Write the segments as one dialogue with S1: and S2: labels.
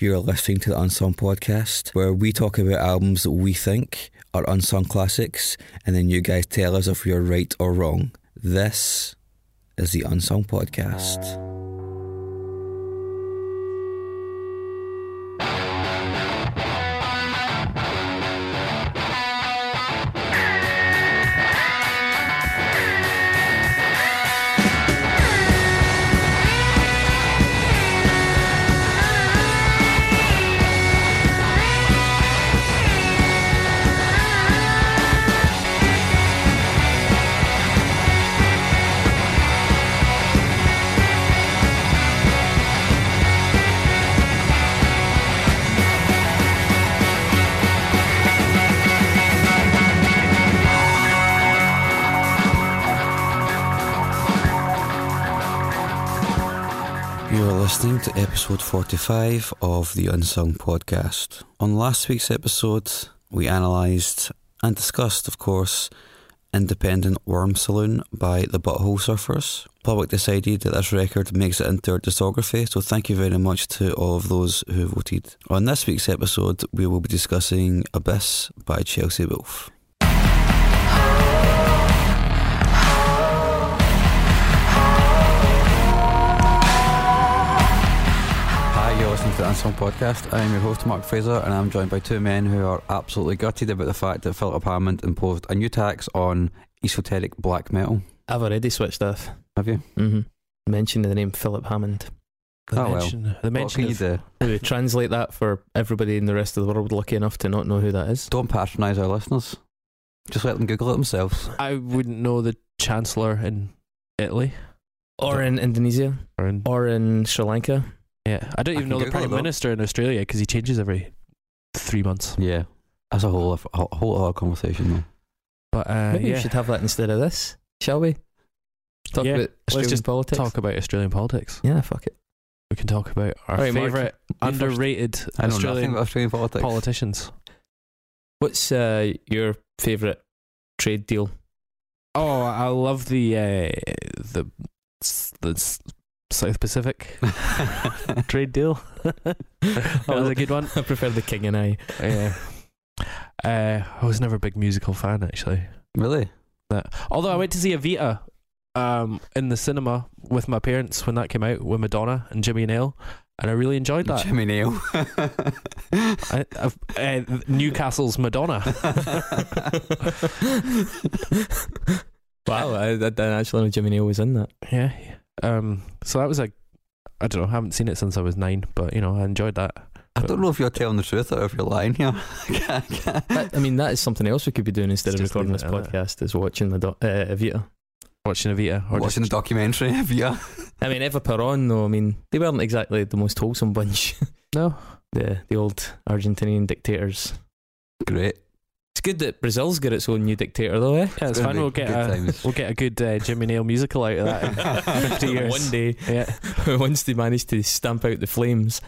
S1: You're listening to the Unsung Podcast, where we talk about albums that we think are unsung classics, and then you guys tell us if you're right or wrong. This is the Unsung Podcast. Listening to episode 45 of the Unsung Podcast. On last week's episode, we analysed and discussed, of course, Independent Worm Saloon by the Butthole Surfers. Public decided that this record makes it into our discography, so thank you very much to all of those who voted. On this week's episode, we will be discussing Abyss by Chelsea Wolfe. To the Unsung Podcast. I am your host, Mark Fraser, and I'm joined by two men who are absolutely gutted about the fact that Philip Hammond imposed a new tax on esoteric black metal.
S2: I've already switched off.
S1: Have you?
S2: Mm-hmm. Mentioning the name Philip Hammond.
S3: The
S1: Oh, well.
S3: mention, the
S1: What
S3: mention
S1: can you do?
S2: Translate that for everybody in the rest of the world lucky enough to not know who that is?
S1: Don't patronise our listeners. Just let them Google it themselves.
S3: I wouldn't know the chancellor in Italy
S2: Or in Indonesia,
S3: or in
S2: or in Sri Lanka.
S3: Yeah. I don't even
S1: can
S3: know the
S1: Google
S3: prime minister in Australia because he changes every three months.
S1: Yeah. That's a whole, a whole other conversation, though.
S3: But uh,
S2: Maybe
S3: yeah,
S2: we should have that instead of this, shall we? Talk
S3: Yeah,
S2: about
S3: let's
S2: Australian
S3: just
S2: politics.
S3: talk about Australian politics.
S2: Yeah, fuck it.
S3: We can talk about our
S2: All right, Mark,
S3: favorite
S2: you first.
S3: underrated
S1: I know nothing
S3: Australian
S1: Australian politics.
S3: politicians.
S2: What's uh, your favourite trade deal?
S3: Oh, I love the uh, the the s- South Pacific trade deal. that was a good one.
S2: I prefer the King and I.
S3: Yeah. Uh, I was never a big musical fan actually.
S1: really?
S3: That although I went to see Evita um in the cinema with my parents when that came out with Madonna and Jimmy Nail, and I really enjoyed that.
S1: Jimmy Nail.
S3: I, uh, Newcastle's Madonna.
S2: wow, I, I didn't actually know Jimmy Nail was in that.
S3: yeah. Um. So that was like, I don't know. I haven't seen it since I was nine, but you know, I enjoyed that.
S1: I don't know if you're telling the truth or if you're lying here.
S2: That- I mean, that is something else we could be doing instead
S3: It's
S2: of recording this
S3: leaving it at
S2: podcast, is watching the do- uh, Evita.
S3: Watching Evita or
S1: Watching the documentary, have you?
S2: I mean, Eva Peron, though, I mean, they weren't exactly the most wholesome bunch.
S3: no.
S2: the the old Argentinian dictators.
S1: Great.
S2: It's good that Brazil's got its own new dictator, though, eh?
S3: Yeah, it's
S1: gonna
S3: fine. We'll get a
S1: times.
S3: we'll get a good uh, Jimmy Nail musical out of that. in 50 years.
S2: One day,
S3: Yeah.
S2: once they manage to stamp out the flames.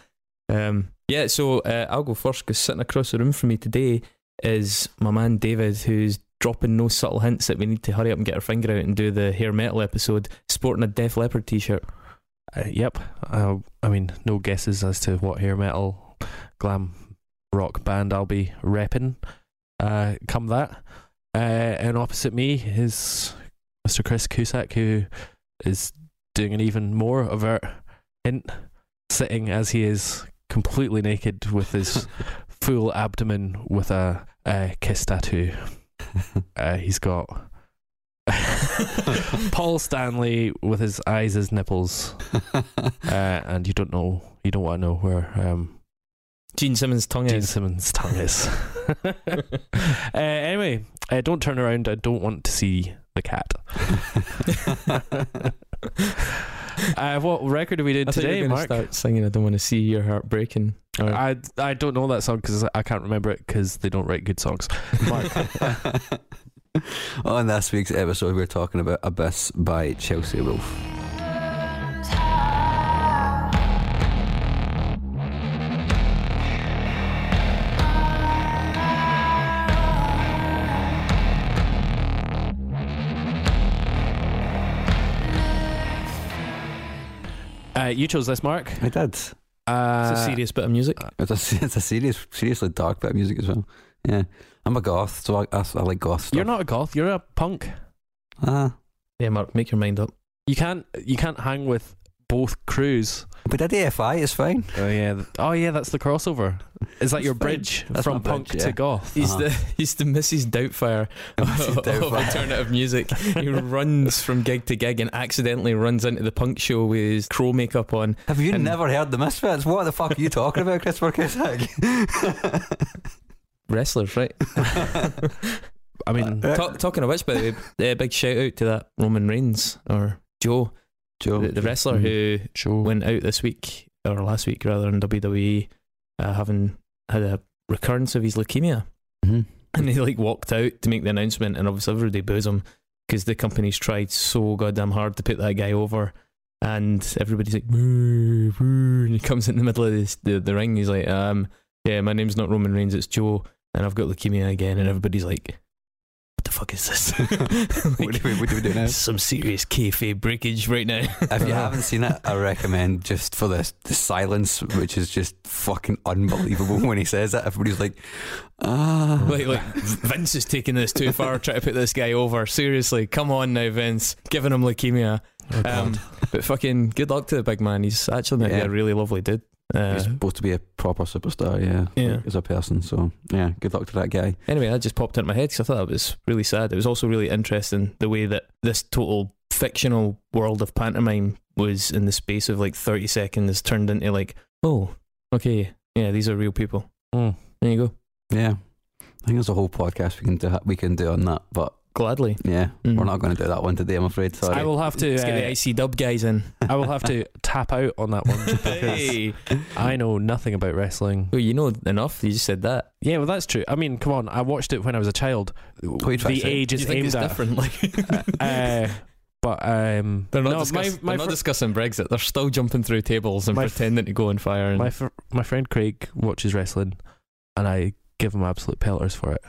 S2: Um, yeah, so uh, I'll go first because sitting across the room from me today is my man David, who's dropping no subtle hints that we need to hurry up and get our finger out and do the hair metal episode, sporting a Def Leppard t-shirt.
S3: Uh, yep. Uh, I mean, no guesses as to what hair metal, glam rock band I'll be repping. Uh, come that. Uh, and opposite me is Mr. Chris Cusack, who is doing an even more overt hint sitting as he is completely naked with his full abdomen with a, a kiss tattoo. Uh, he's got Paul Stanley with his eyes as nipples, uh, and you don't know, you don't want to know where um,
S2: Gene Simmons' tongue
S3: Gene
S2: is.
S3: Simmons' tongue is. uh, anyway, uh, don't turn around. I don't want to see the cat. uh, what record are we doing
S2: I thought you were
S3: today, Mark?
S2: start singing. I don't want to see your heart breaking. Or-
S3: I I don't know that song because I can't remember it because they don't write good songs. Mark,
S1: On this week's episode, we're talking about Abyss by Chelsea Wolfe.
S3: Uh, you chose this, Mark.
S1: I did.
S3: Uh,
S2: it's a serious bit of music.
S1: It's a, it's a serious, seriously dark bit of music as well. Yeah. I'm a goth, so I, I, I like goth stuff.
S3: You're not a goth. You're a punk.
S1: Ah.
S2: Yeah, Mark, make your mind up.
S3: You can't you can't hang with both crews.
S1: We did AFI, it's fine.
S3: Oh yeah. th- Oh yeah. That's the crossover. Is that your bridge
S1: That's
S3: from
S1: my bridge,
S3: punk
S1: yeah.
S3: to goth?
S2: He's the he's the Mrs. Doubtfire
S1: Mrs.
S2: of
S1: Doubtfire.
S2: alternative music. He runs from gig to gig and accidentally runs into the punk show with his crow makeup on.
S1: Have you never heard the Misfits? What the fuck are you talking about, Christopher Cusack?
S2: Wrestlers, right?
S3: I mean,
S1: Uh,
S2: Ta- talking of which, by the way, a big shout out to that Roman Reigns or Joe,
S1: Joe,
S2: the, the wrestler
S1: Mhm.
S2: who went out this week or last week rather in WWE, uh, having had a recurrence of his leukemia,
S1: Mhm.
S2: and he like walked out to make the announcement, and obviously everybody boos him because the company's tried so goddamn hard to put that guy over, and everybody's like, boo, boo, and he comes in the middle of this, the the ring, he's like, um, yeah, my name's not Roman Reigns, it's Joe, and I've got leukemia again, and everybody's like. The fuck is this?
S1: What do we- what do we do now?
S2: Some serious kayfabe breakage right now.
S1: If you haven't seen it, I recommend just for the the silence, which is just fucking unbelievable when he says it. Everybody's like, ah,
S2: like like Vince is taking this too far, trying to put this guy over. Seriously, come on now, Vince, giving him leukemia.
S3: Oh,
S2: Um, but fucking good luck to the big man. He's actually
S1: Yeah.
S2: a really lovely dude. Uh,
S1: he's supposed to be a proper superstar, yeah,
S2: Yeah.
S1: as a person. So yeah, good luck to that guy.
S2: anyway, that just popped into my head because I thought that was really sad. It was also really interesting the way that this total fictional world of pantomime was in the space of like thirty seconds turned into like, oh, okay, yeah, these are real people.
S3: Mm.
S2: There you go.
S1: Yeah, I think there's a whole podcast we can do we can do on that, but
S2: Gladly.
S1: yeah,
S2: Mm.
S1: we're not going to do that one today. I'm afraid. Sorry.
S3: I will have to.
S2: Let's get the
S3: Uh,
S2: IC dub guys in.
S3: I will have to tap out on that one because
S2: hey.
S3: I know nothing about wrestling.
S2: Well, you know enough. You just said that.
S3: Yeah, well, that's true. I mean, come on. I watched it when I was a child.
S1: What are you trying
S3: The age
S2: Do
S3: is
S2: you think
S3: aimed
S2: it's
S3: at.
S2: different? Like
S3: Uh, but um,
S2: they're not,
S3: no,
S2: discuss-
S3: my my,
S2: they're not
S3: fr-
S2: discussing Brexit. They're still jumping through tables and
S3: My f-
S2: pretending to go on fire. And
S3: my fr- my friend Craig watches wrestling, and I give him absolute pelters for it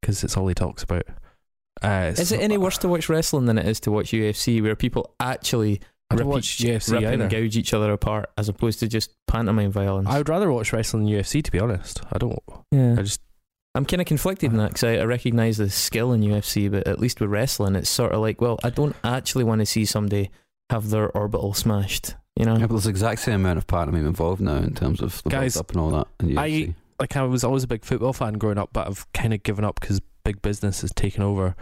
S3: because it's all he talks about. Uh,
S2: is
S3: so-
S2: it any worse to watch wrestling than it is to watch UFC, where people actually
S3: I
S2: rip,
S3: watch
S2: each,
S3: UFC
S2: rip and gouge each other apart, as opposed to just pantomime violence?
S3: I would rather watch wrestling than UFC, to be honest. I don't.
S2: yeah,
S3: I just
S2: I'm kind of conflicted in that because I, I recognise the skill in UFC, but at least with wrestling, it's sort of like, well, I don't actually want to see somebody have their orbital smashed. You know?
S1: Yeah, but there's the exact same amount of pantomime involved now in terms of the
S3: Guys,
S1: build up and all that. In
S3: I-
S1: UFC.
S3: Like I was always a big football fan growing up, but I've kind of given up because big business has taken over.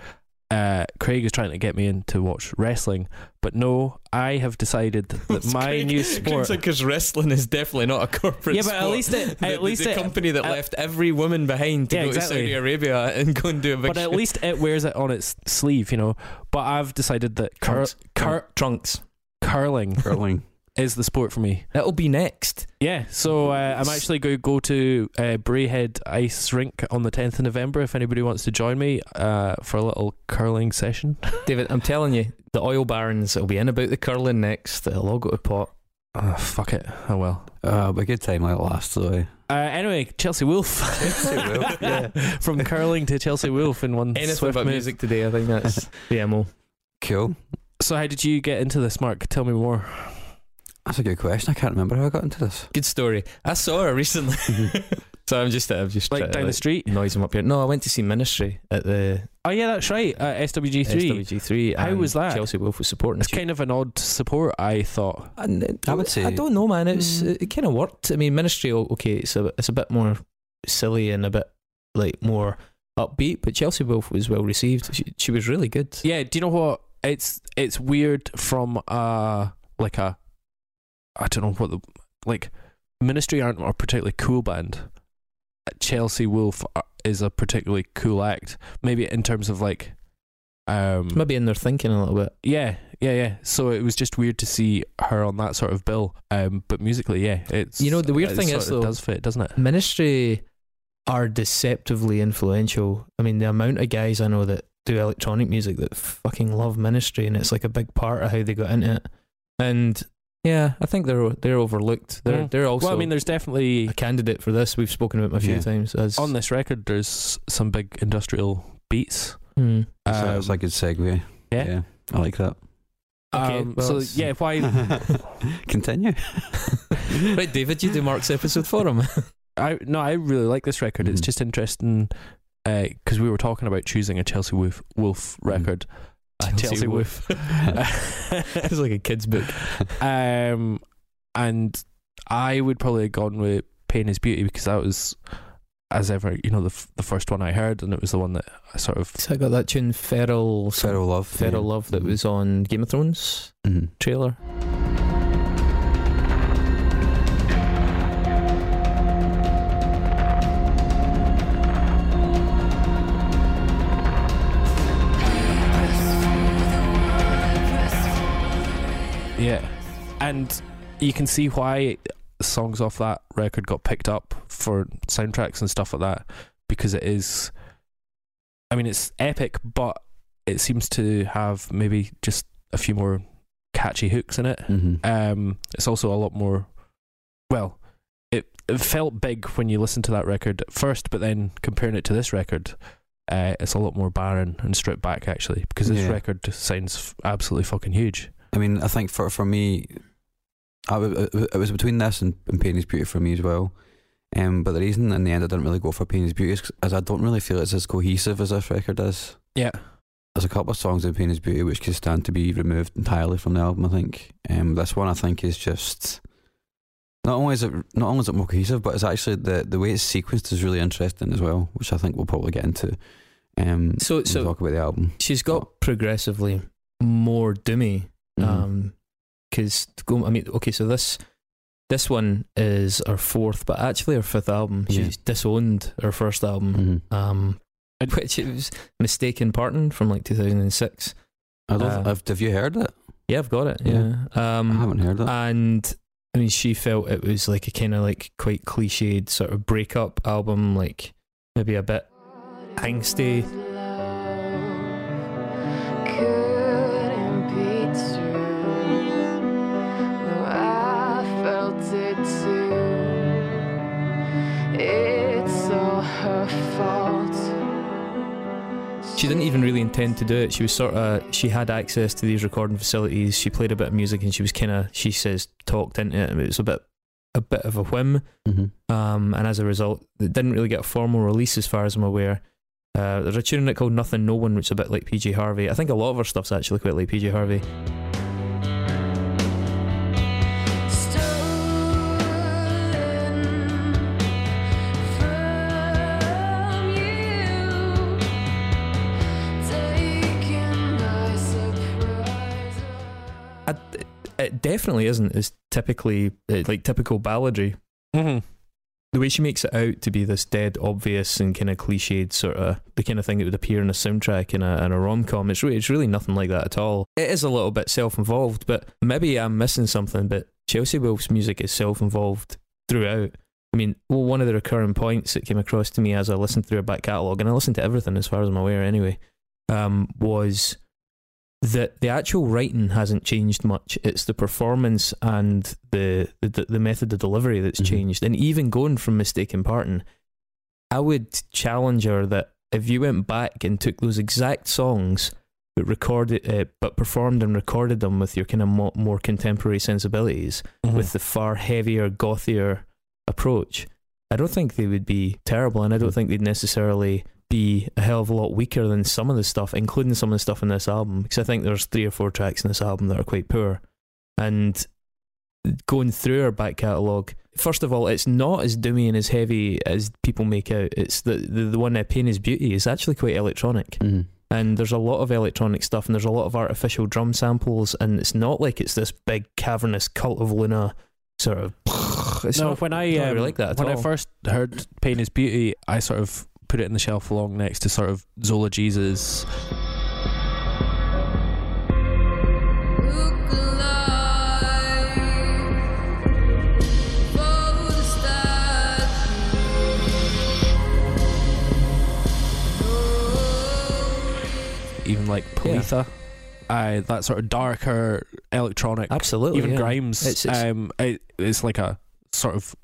S3: Uh, Craig is trying to get me in to watch wrestling, but no, I have decided that my new sport.
S2: because wrestling is definitely not a corporate. Sport.
S3: Yeah, but at least it,
S2: the,
S3: at least
S2: the
S3: it,
S2: company that
S3: uh,
S2: left every woman behind to
S3: Yeah,
S2: go
S3: exactly.
S2: to Saudi Arabia and go and do a big.
S3: but at least it wears it on its sleeve, you know. But I've decided that cur-
S2: trunks,
S3: cur-
S2: trunks.
S3: curling
S1: curling.
S3: Is the sport for me.
S2: It'll be next.
S3: Yeah, so uh, I'm actually going to go to uh, Braehead Ice Rink on the 10th of November if anybody wants to join me uh, for a little curling session.
S2: David, I'm telling you, the oil barons will be in about the curling next. It'll all go to pot.
S3: Oh, fuck it. Oh well.
S1: Uh, but a good time like last. So eh?
S3: Uh, anyway, Chelsea Wolfe.
S1: Chelsea Wolfe, yeah.
S3: From curling to Chelsea Wolfe in one
S2: Anything
S3: swift
S2: about
S3: move.
S2: music today, I think that's the MO.
S1: cool.
S3: So, how did you get into this, Mark? Tell me more.
S1: That's a good question. I can't remember how I got into this.
S2: Good story. I saw her recently. So I'm just, I'm just
S3: like
S2: trying to,
S3: down the street.
S2: noise them up here. No, I went to see Ministry at the
S3: Oh yeah, that's right. Uh, SWG three.
S2: SWG3.
S3: How was that?
S2: Chelsea Wolfe was supporting.
S3: It's kind of an odd support, I thought.
S2: And it-
S1: I would say-
S2: I don't know, man. It's
S3: Mm.
S2: it kind of worked. I mean, Ministry. Okay, it's a it's a bit more silly and a bit like more upbeat, but Chelsea Wolfe was well received. She, she was really good.
S3: Yeah, do you know what? It's it's weird from uh like a I don't know what the like Ministry aren't a particularly cool band. Chelsea Wolfe is a particularly cool act. Maybe in terms of like um
S2: Maybe in their thinking a little bit.
S3: yeah, yeah, yeah. So it was just weird to see her on that sort of bill. Um but musically, yeah, it's
S2: You know, the weird thing is, though-
S3: does fit, doesn't it?
S2: Ministry are deceptively influential. I mean, the amount of guys I know that do electronic music that fucking love Ministry, and it's like a big part of how they got into it. And yeah, I think they're they're overlooked. They're
S3: Mm.
S2: they're also
S3: well, I mean, there's definitely
S2: a candidate for this. We've spoken about them a few
S1: Yeah.
S2: times as
S3: on this record. There's some big industrial beats.
S2: Hmm.
S1: That's, a, that's
S3: Um,
S1: a good segue.
S3: yeah.
S1: I like that.
S2: Okay,
S3: Um,
S2: well,
S3: so
S2: it's-
S3: yeah, why?
S1: Continue.
S2: right, David, you do Mark's episode for him.
S3: I no, I really like this record. It's
S1: Mhm.
S3: just interesting because we were talking about choosing a Chelsea Wolfe, Wolf
S1: Mhm.
S3: record. A Chelsea, Wolf.
S2: it's like a kid's book.
S3: um, and I would probably have gone with Pain is Beauty because that was, as ever, you know, the f- the first one I heard, and it was the one that I sort of.
S2: So I got that tune Feral
S1: Feral Love.
S2: Feral
S1: yeah.
S2: Love that was on Game of Thrones
S1: Mhm.
S2: trailer.
S3: And you can see why songs off that record got picked up for soundtracks and stuff like that because it is. I mean, it's epic, but it seems to have maybe just a few more catchy hooks in it.
S1: Mhm.
S3: Um, it's also a lot more. Well, it, it felt big when you listened to that record at first, but then comparing it to this record, uh, it's a lot more barren and stripped back actually because this
S1: Yeah.
S3: record sounds absolutely fucking huge.
S1: I mean, I think for for me, I it was between this and, and Pain is Beauty for me as well. Um, but the reason in the end I didn't really go for Pain is Beauty is, is I don't really feel it's as cohesive as this record is.
S3: Yeah.
S1: There's a couple of songs in Pain is Beauty which could stand to be removed entirely from the album. I think. Um, this one I think is just. Not only is it not only is it more cohesive, but it's actually the the way it's sequenced is really interesting as well, which I think we'll probably get into. Um,
S2: So- so-
S1: talk about the album.
S2: She's got progressively more doomy.
S1: Mhm.
S2: Um, because go. I mean, okay, so this this one is her fourth, but actually her fifth album.
S1: Yeah.
S2: She's disowned her first album,
S1: Mhm.
S2: um, which it was Mistake in Parting from like 2006.
S1: I don't.
S2: Uh,
S1: have, have you heard it?
S2: Yeah, I've got it.
S1: Yeah.
S2: Yeah, um,
S1: I haven't heard it.
S2: and I mean, she felt it was like a kind of like quite cliched sort of breakup album, like maybe a bit angsty. She didn't even really intend to do it. She was sort of she had access to these recording facilities. She played a bit of music, and she was kind of she says talked into it. It was a bit a bit of a whim,
S1: Mm-hmm.
S2: um, and as a result, it didn't really get a formal release, as far as I'm aware. Uh, there's a tune in it called "Nothing No One," which is a bit like PJ Harvey. I think a lot of her stuff's actually quite like PJ Harvey. Definitely isn't as typically uh, like typical balladry.
S3: Mm-hmm.
S2: the way she makes it out to be this dead obvious and kind of cliched sort of the kind of thing that would appear in a soundtrack in a, in a rom-com it's really, it's really nothing like that at all it is a little bit self-involved but maybe i'm missing something but chelsea wolfe's music is self-involved throughout i mean well, one of the recurring points that came across to me as i listened through her back catalogue and i listened to everything as far as i'm aware anyway um, was that the actual writing hasn't changed much. It's the performance and the the, the method of delivery that's
S1: Mhm.
S2: changed. And even going from Mistake in Parting, I would challenge her that if you went back and took those exact songs but recorded, uh, but performed and recorded them with your kind of mo- more contemporary sensibilities,
S3: Mm-hmm.
S2: with the far heavier, gothier approach, I don't think they would be terrible, and I don't think they'd necessarily be a hell of a lot weaker than some of the stuff, including some of the stuff in this album. Because I think there's three or four tracks in this album that are quite poor. And going through our back catalogue, first of all, it's not as doomy and as heavy as people make out. It's the the, the one that Pain is Beauty is actually quite electronic.
S1: Mhm.
S2: And there's a lot of electronic stuff and there's a lot of artificial drum samples and it's not like it's this big cavernous cult of Luna sort of it's
S3: no,
S2: not,
S3: when I
S2: not
S3: um,
S2: really like that at
S3: when I first heard "Pain Is Beauty," I sort of put it in the shelf along next to sort of Zola Jesus.
S4: Look alive for the statue.
S3: even like Politha. Uh, that sort of darker electronic,
S2: Absolutely.
S3: even
S2: yeah.
S3: Grimes.
S2: It's- it's-
S3: um, it, it's like a sort of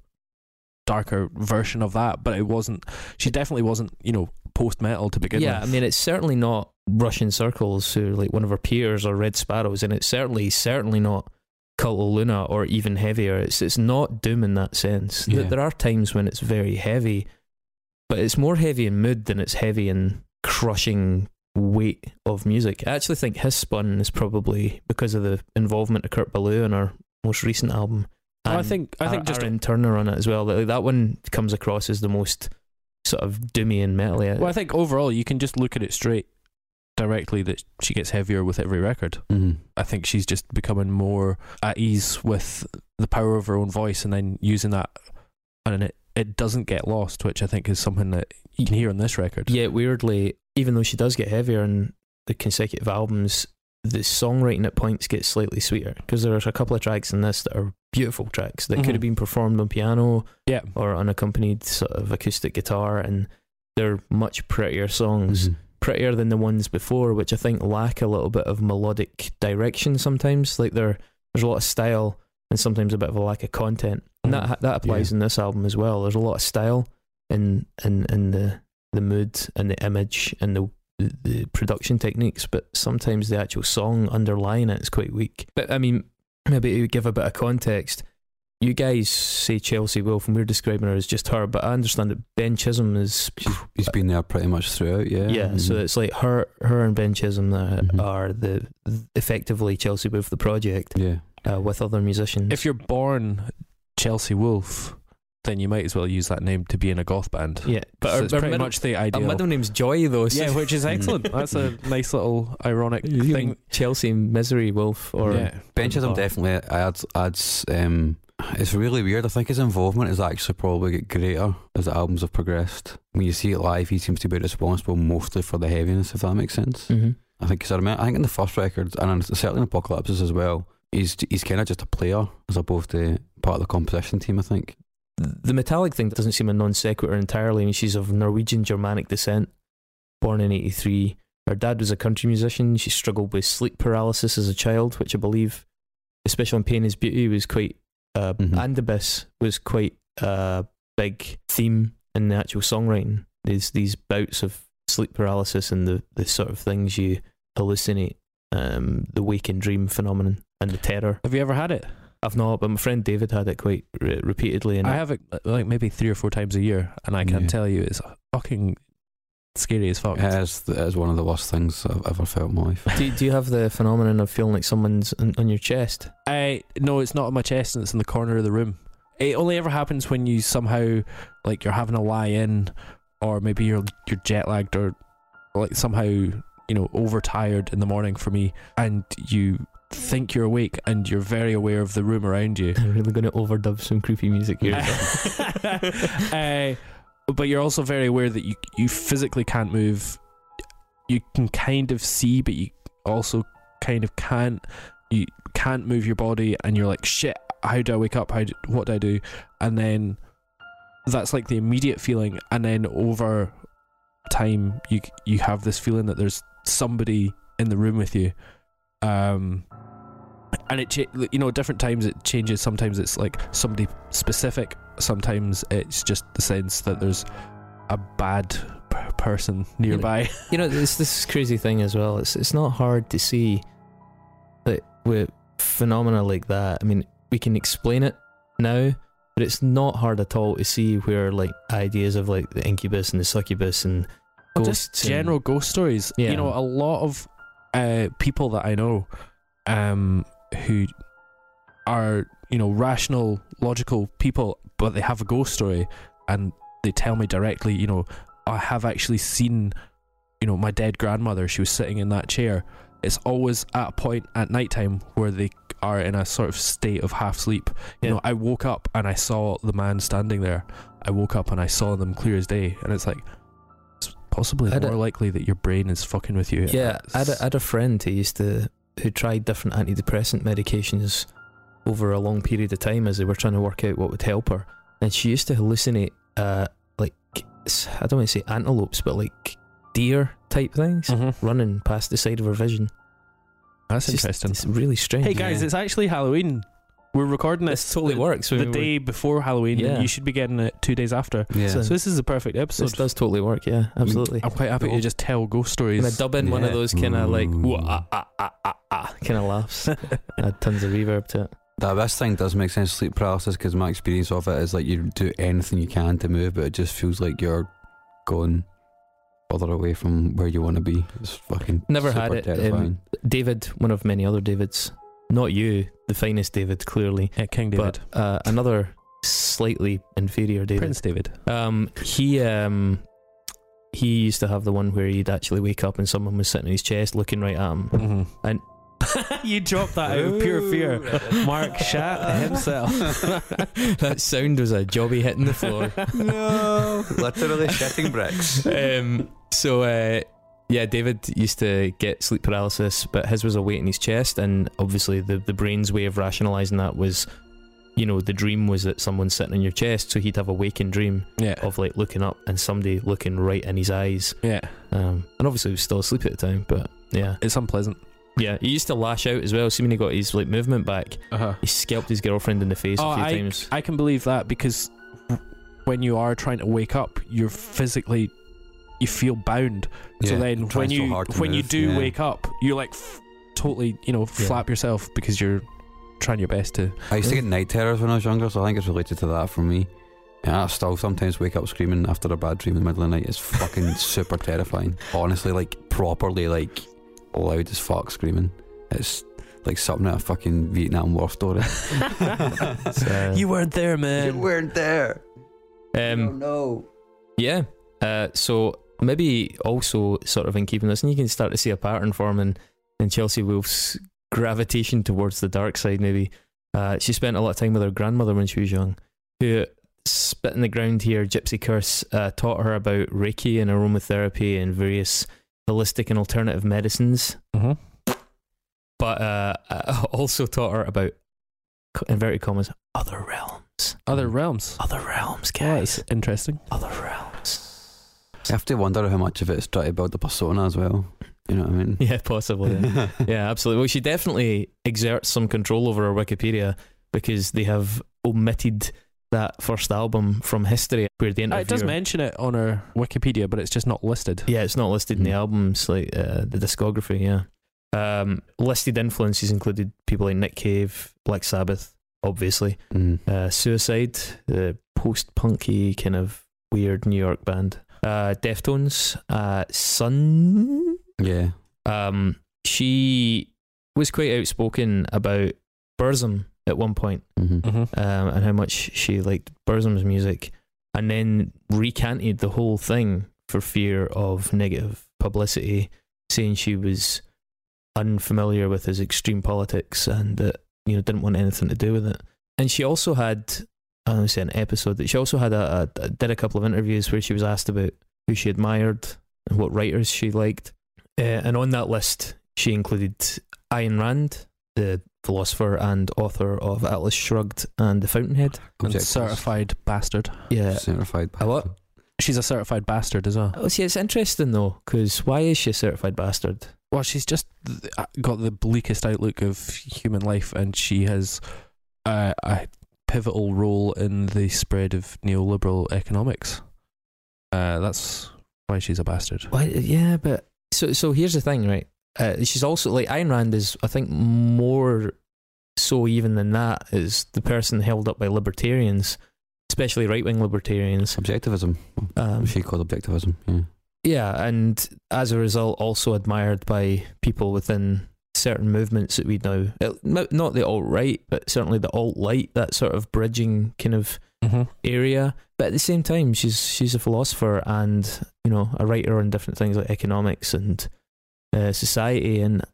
S3: darker version of that, but it wasn't. She definitely wasn't, you know, post metal to begin
S2: yeah,
S3: with.
S2: Yeah, I mean, it's certainly not Russian Circles, who are like one of her peers, or Red Sparowes, and it's certainly, certainly not Cult of Luna or even heavier. It's it's not doom in that sense.
S1: Yeah.
S2: There are times when it's very heavy, but it's more heavy in mood than it's heavy in crushing weight of music. I actually think Hiss Spun is probably because of the involvement of Kurt Ballou on our most recent album.
S3: Well, I think I think
S2: Ar-
S3: just
S2: Aaron Turner on it as well. That, that one comes across as the most sort of doomy and metally.
S3: well, I think overall you can just look at it straight directly that she gets heavier with every record.
S1: Mhm.
S3: I think she's just becoming more at ease with the power of her own voice and then using that and it it doesn't get lost, which I think is something that you can hear on this record.
S2: Yet weirdly, even though she does get heavier in the consecutive albums, the songwriting at points gets slightly sweeter because there's a couple of tracks in this that are beautiful tracks that could
S3: Mhm.
S2: have been performed on piano
S3: Yeah.
S2: or unaccompanied sort of acoustic guitar, and they're much prettier songs,
S1: Mhm.
S2: prettier than the ones before, which I think lack a little bit of melodic direction sometimes. Like there, there's a lot of style and sometimes a bit of a lack of content, and
S3: Mhm.
S2: that that applies in this album as well. There's a lot of style in in in the the mood and the image and the the, the production techniques, but sometimes the actual song underlying it is quite weak. But I mean, maybe to give a bit of context, you guys say Chelsea Wolfe, and we're describing her as just her, but I understand that Ben Chisholm is
S1: She's, he's been there pretty much throughout, yeah.
S2: yeah, so
S1: Mhm.
S2: it's like her, her and Ben Chisholm that
S1: Mhm.
S2: are the effectively Chelsea Wolfe the project
S1: yeah.
S2: uh, with other musicians.
S3: If you're born Chelsea Wolfe, then you might as well use that name to be in a goth band.
S2: yeah, but
S3: so
S2: our,
S3: it's pretty
S2: middle,
S3: much the
S2: our
S3: ideal.
S2: middle name's Joy though. So
S3: yeah, which is excellent. That's a nice little ironic thing.
S2: Chelsea Misery Wolfe or
S3: yeah.
S1: Ben Chisholm
S2: Oh.
S1: definitely adds, adds um, it's really weird. I think his involvement is actually probably get greater as the albums have progressed. When you see it live, he seems to be responsible mostly for the heaviness, if that makes sense.
S2: Mhm.
S1: I think, cause I, remember, I think in the first record, and certainly in Apokalypsis as well, he's he's kind of just a player as opposed to part of the composition team, I think.
S2: The metallic thing doesn't seem a non sequitur entirely. I mean, she's of Norwegian Germanic descent, born in '83. Her dad was a country musician. She struggled with sleep paralysis as a child, which I believe, especially on Pain is Beauty, was quite. Uh,
S1: Mhm.
S2: Andibus was quite a big theme in the actual songwriting. These these bouts of sleep paralysis and the, the sort of things you hallucinate, um, the wake and dream phenomenon and the terror.
S3: Have you ever had it?
S2: I've not, but my friend David had it quite re- repeatedly. And
S3: I have it uh, like maybe three or four times a year, and I can
S1: Yeah.
S3: tell you it's fucking scary as fuck.
S1: It is, it is one of the worst things I've ever felt in my life.
S2: do, do you have the phenomenon of feeling like someone's on, on your chest?
S3: I no, it's not on my chest, and it's in the corner of the room. It only ever happens when you somehow like you're having a lie in, or maybe you're you're jet lagged, or like somehow you know overtired in the morning for me, and you think you're awake and you're very aware of the room around you.
S2: I'm really going to overdub some creepy music here.
S3: uh, but you're also very aware that you you physically can't move. You can kind of see, but you also kind of can't. You can't move your body, and you're like, shit. How do I wake up? How do, what do I do? And then that's like the immediate feeling, and then over time, you you have this feeling that there's somebody in the room with you. Um, and it cha- you know different times it changes sometimes it's like somebody specific sometimes it's just the sense that there's a bad p- person nearby
S2: you know, this this crazy thing as well. It's it's not hard to see that with phenomena like that. I mean, we can explain it now but it's not hard at all to see where like ideas of like the incubus and the succubus and
S3: Well, just
S2: and-
S3: general ghost stories.
S2: Yeah.
S3: You know, a lot of uh, people that I know um, who are, you know, rational, logical people, but they have a ghost story and they tell me directly, you know, I have actually seen, you know, my dead grandmother. She was sitting in that chair. It's always at a point at nighttime where they are in a sort of state of half sleep. You
S2: Yeah.
S3: know, I woke up and I saw the man standing there. I woke up and I saw them clear as day, and it's like possibly
S2: I had
S3: more
S2: a-
S3: likely that your brain is fucking with you.
S2: Yeah, I had, a, had a friend who used to who tried different antidepressant medications over a long period of time as they were trying to work out what would help her, and she used to hallucinate uh, like I don't want to say antelopes, but like deer type things
S3: Mhm.
S2: running past the side of her vision.
S3: That's
S2: It's just-
S3: interesting.
S2: It's really strange.
S3: Hey guys,
S1: Yeah.
S3: it's actually Halloween. We're recording this.
S2: this totally
S3: the,
S2: works.
S3: The
S2: We- we-
S3: day before Halloween,
S2: Yeah.
S3: you should be getting it two days after.
S1: Yeah.
S2: So-
S3: So this is the perfect episode.
S2: This does totally work. Yeah, absolutely.
S3: I'm quite happy to just tell ghost stories.
S2: And I dub in one of those kind of like ah, ah, ah, ah, ah, kind of laughs. Add tons of reverb to it.
S1: That this thing does make sense. Sleep paralysis, because my experience of it is like you do anything you can to move, but it just feels like you're going further away from where you want to be. It's fucking
S2: Never
S1: super
S2: had it. Um, David, one of many other Davids, not you, the finest David, clearly,
S3: yeah, King David,
S2: but uh, another slightly inferior David.
S3: Prince David.
S2: Um, he um, he used to have the one where he'd actually wake up and someone was sitting on his chest looking right at him.
S3: Mm-hmm.
S2: And-
S3: you dropped that out of pure fear. Mark shat himself.
S2: that sound was a jobby hitting the floor.
S1: no, literally shitting bricks.
S2: um, so uh, yeah, David used to get sleep paralysis, but his was a weight in his chest, and obviously the the brain's way of rationalizing that was, you know, the dream was that someone's sitting in your chest, so he'd have a waking dream
S3: Yeah.
S2: of like looking up and somebody looking right in his eyes,
S3: Yeah.
S2: um, and obviously he was still asleep at the time, but yeah,
S3: It's unpleasant.
S2: yeah, he used to lash out as well. See when he got his like movement back,
S3: Uh-huh.
S2: he scalped his girlfriend in the face
S3: Oh,
S2: a few
S3: I,
S2: times.
S3: I can believe that because when you are trying to wake up, you're physically you feel bound. so then when you when you do
S1: yeah.
S3: wake up, you're like f- totally you know
S2: Yeah.
S3: flap yourself because you're trying your best to.
S1: I used to get night terrors when I was younger, so I think it's related to that for me. Yeah, I still sometimes wake up screaming after a bad dream in the middle of the night. It's fucking super terrifying. Honestly, like properly, like loud as fuck screaming. It's like something out of fucking Vietnam War story.
S2: So,
S3: you weren't there, man.
S1: You weren't there.
S2: um,
S1: no.
S2: Yeah. Uh, so maybe also sort of in keeping this, and you can start to see a pattern forming in Chelsea Wolfe's gravitation towards the dark side. Maybe uh, she spent a lot of time with her grandmother when she was young, who spit in the ground here. Gypsy Curse uh, taught her about Reiki and aromatherapy and various holistic and alternative medicines,
S3: Mm-hmm.
S2: but uh, uh, also taught her about inverted commas other realms.
S3: Other realms.
S2: Other realms, guys.
S3: it's interesting.
S2: Other realms.
S1: You have to wonder how much of it is trying to build the persona as well. You know what I mean?
S2: Yeah, possibly. Yeah. yeah, absolutely. Well, she definitely exerts some control over her Wikipedia because they have omitted that first album from history where the
S3: Uh,
S2: interviewer.
S3: it does mention it on her Wikipedia, but it's just not listed.
S2: yeah, it's not listed in the
S1: Mm.
S2: albums like uh, the discography. Yeah, um, listed influences included people like Nick Cave, Black Sabbath, obviously,
S1: Mm.
S2: uh, Suicide, the post-punky kind of weird New York band, uh, Deftones, uh, Sun.
S1: Yeah.
S2: Um, she was quite outspoken about Burzum at one point,
S1: hmm
S3: Mm-hmm.
S2: um, and how much she liked Burzum's music, and then recanted the whole thing for fear of negative publicity, saying she was unfamiliar with his extreme politics and that you know didn't want anything to do with it. And she also had, I don't say an episode that she also had a, a did a couple of interviews where she was asked about who she admired and what writers she liked, uh, and on that list she included Ayn Rand, the philosopher and author of Atlas Shrugged and The Fountainhead.
S3: And certified bastard.
S2: Yeah.
S1: Certified.
S2: A what?
S3: She's a certified bastard as well.
S2: Oh, see, it's interesting though, because why is she a certified bastard?
S3: Well, she's just uh, got the bleakest outlook of human life, and she has uh, a pivotal role in the spread of neoliberal economics. Uh, that's why she's a bastard.
S2: Why? Yeah, but so so here's the thing, right? Uh, she's also like Ayn Rand is, I think, more so even than that is the person held up by libertarians especially right wing libertarians.
S1: Objectivism.
S2: Um,
S1: she called objectivism. Yeah.
S2: yeah, and as a result, also admired by people within certain movements that we now, no- not the alt right, but certainly the alt light, that sort of bridging kind of
S3: Mm-hmm.
S2: area. But at the same time, she's she's a philosopher and you know a writer on different things like economics and uh, society. And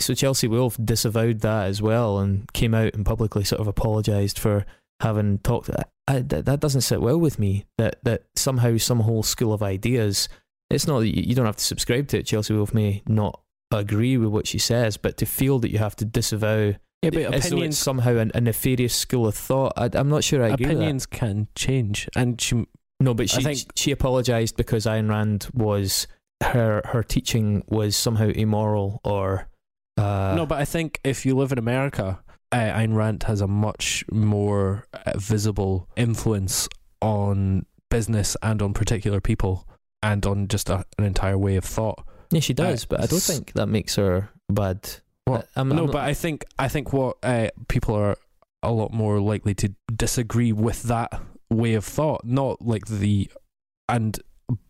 S2: so Chelsea Wolfe disavowed that as well and came out and publicly sort of apologised for having talked. I, I, that that doesn't sit well with me. That that somehow some whole school of ideas. It's not that you, you don't have to subscribe to it. Chelsea Wolfe may not agree with what she says, but to feel that you have to disavow
S3: Yeah, but
S2: though it's
S3: opinions
S2: somehow a nefarious school of thought. I, I'm not sure I agree with that.
S3: opinions can change, and she
S2: No, but she
S3: think-
S2: she apologized because Ayn Rand was her her teaching was somehow immoral or uh,
S3: no, but I think if you live in America, uh, Ayn Rand has a much more uh, visible influence on business and on particular people and on just a, an entire way of thought.
S2: Yeah she does,
S3: uh,
S2: but I don't think that makes her bad.
S3: What?
S2: I'm,
S3: no,
S2: I'm not-
S3: but I think I think what uh, people are a lot more likely to disagree with that way of thought, not like the and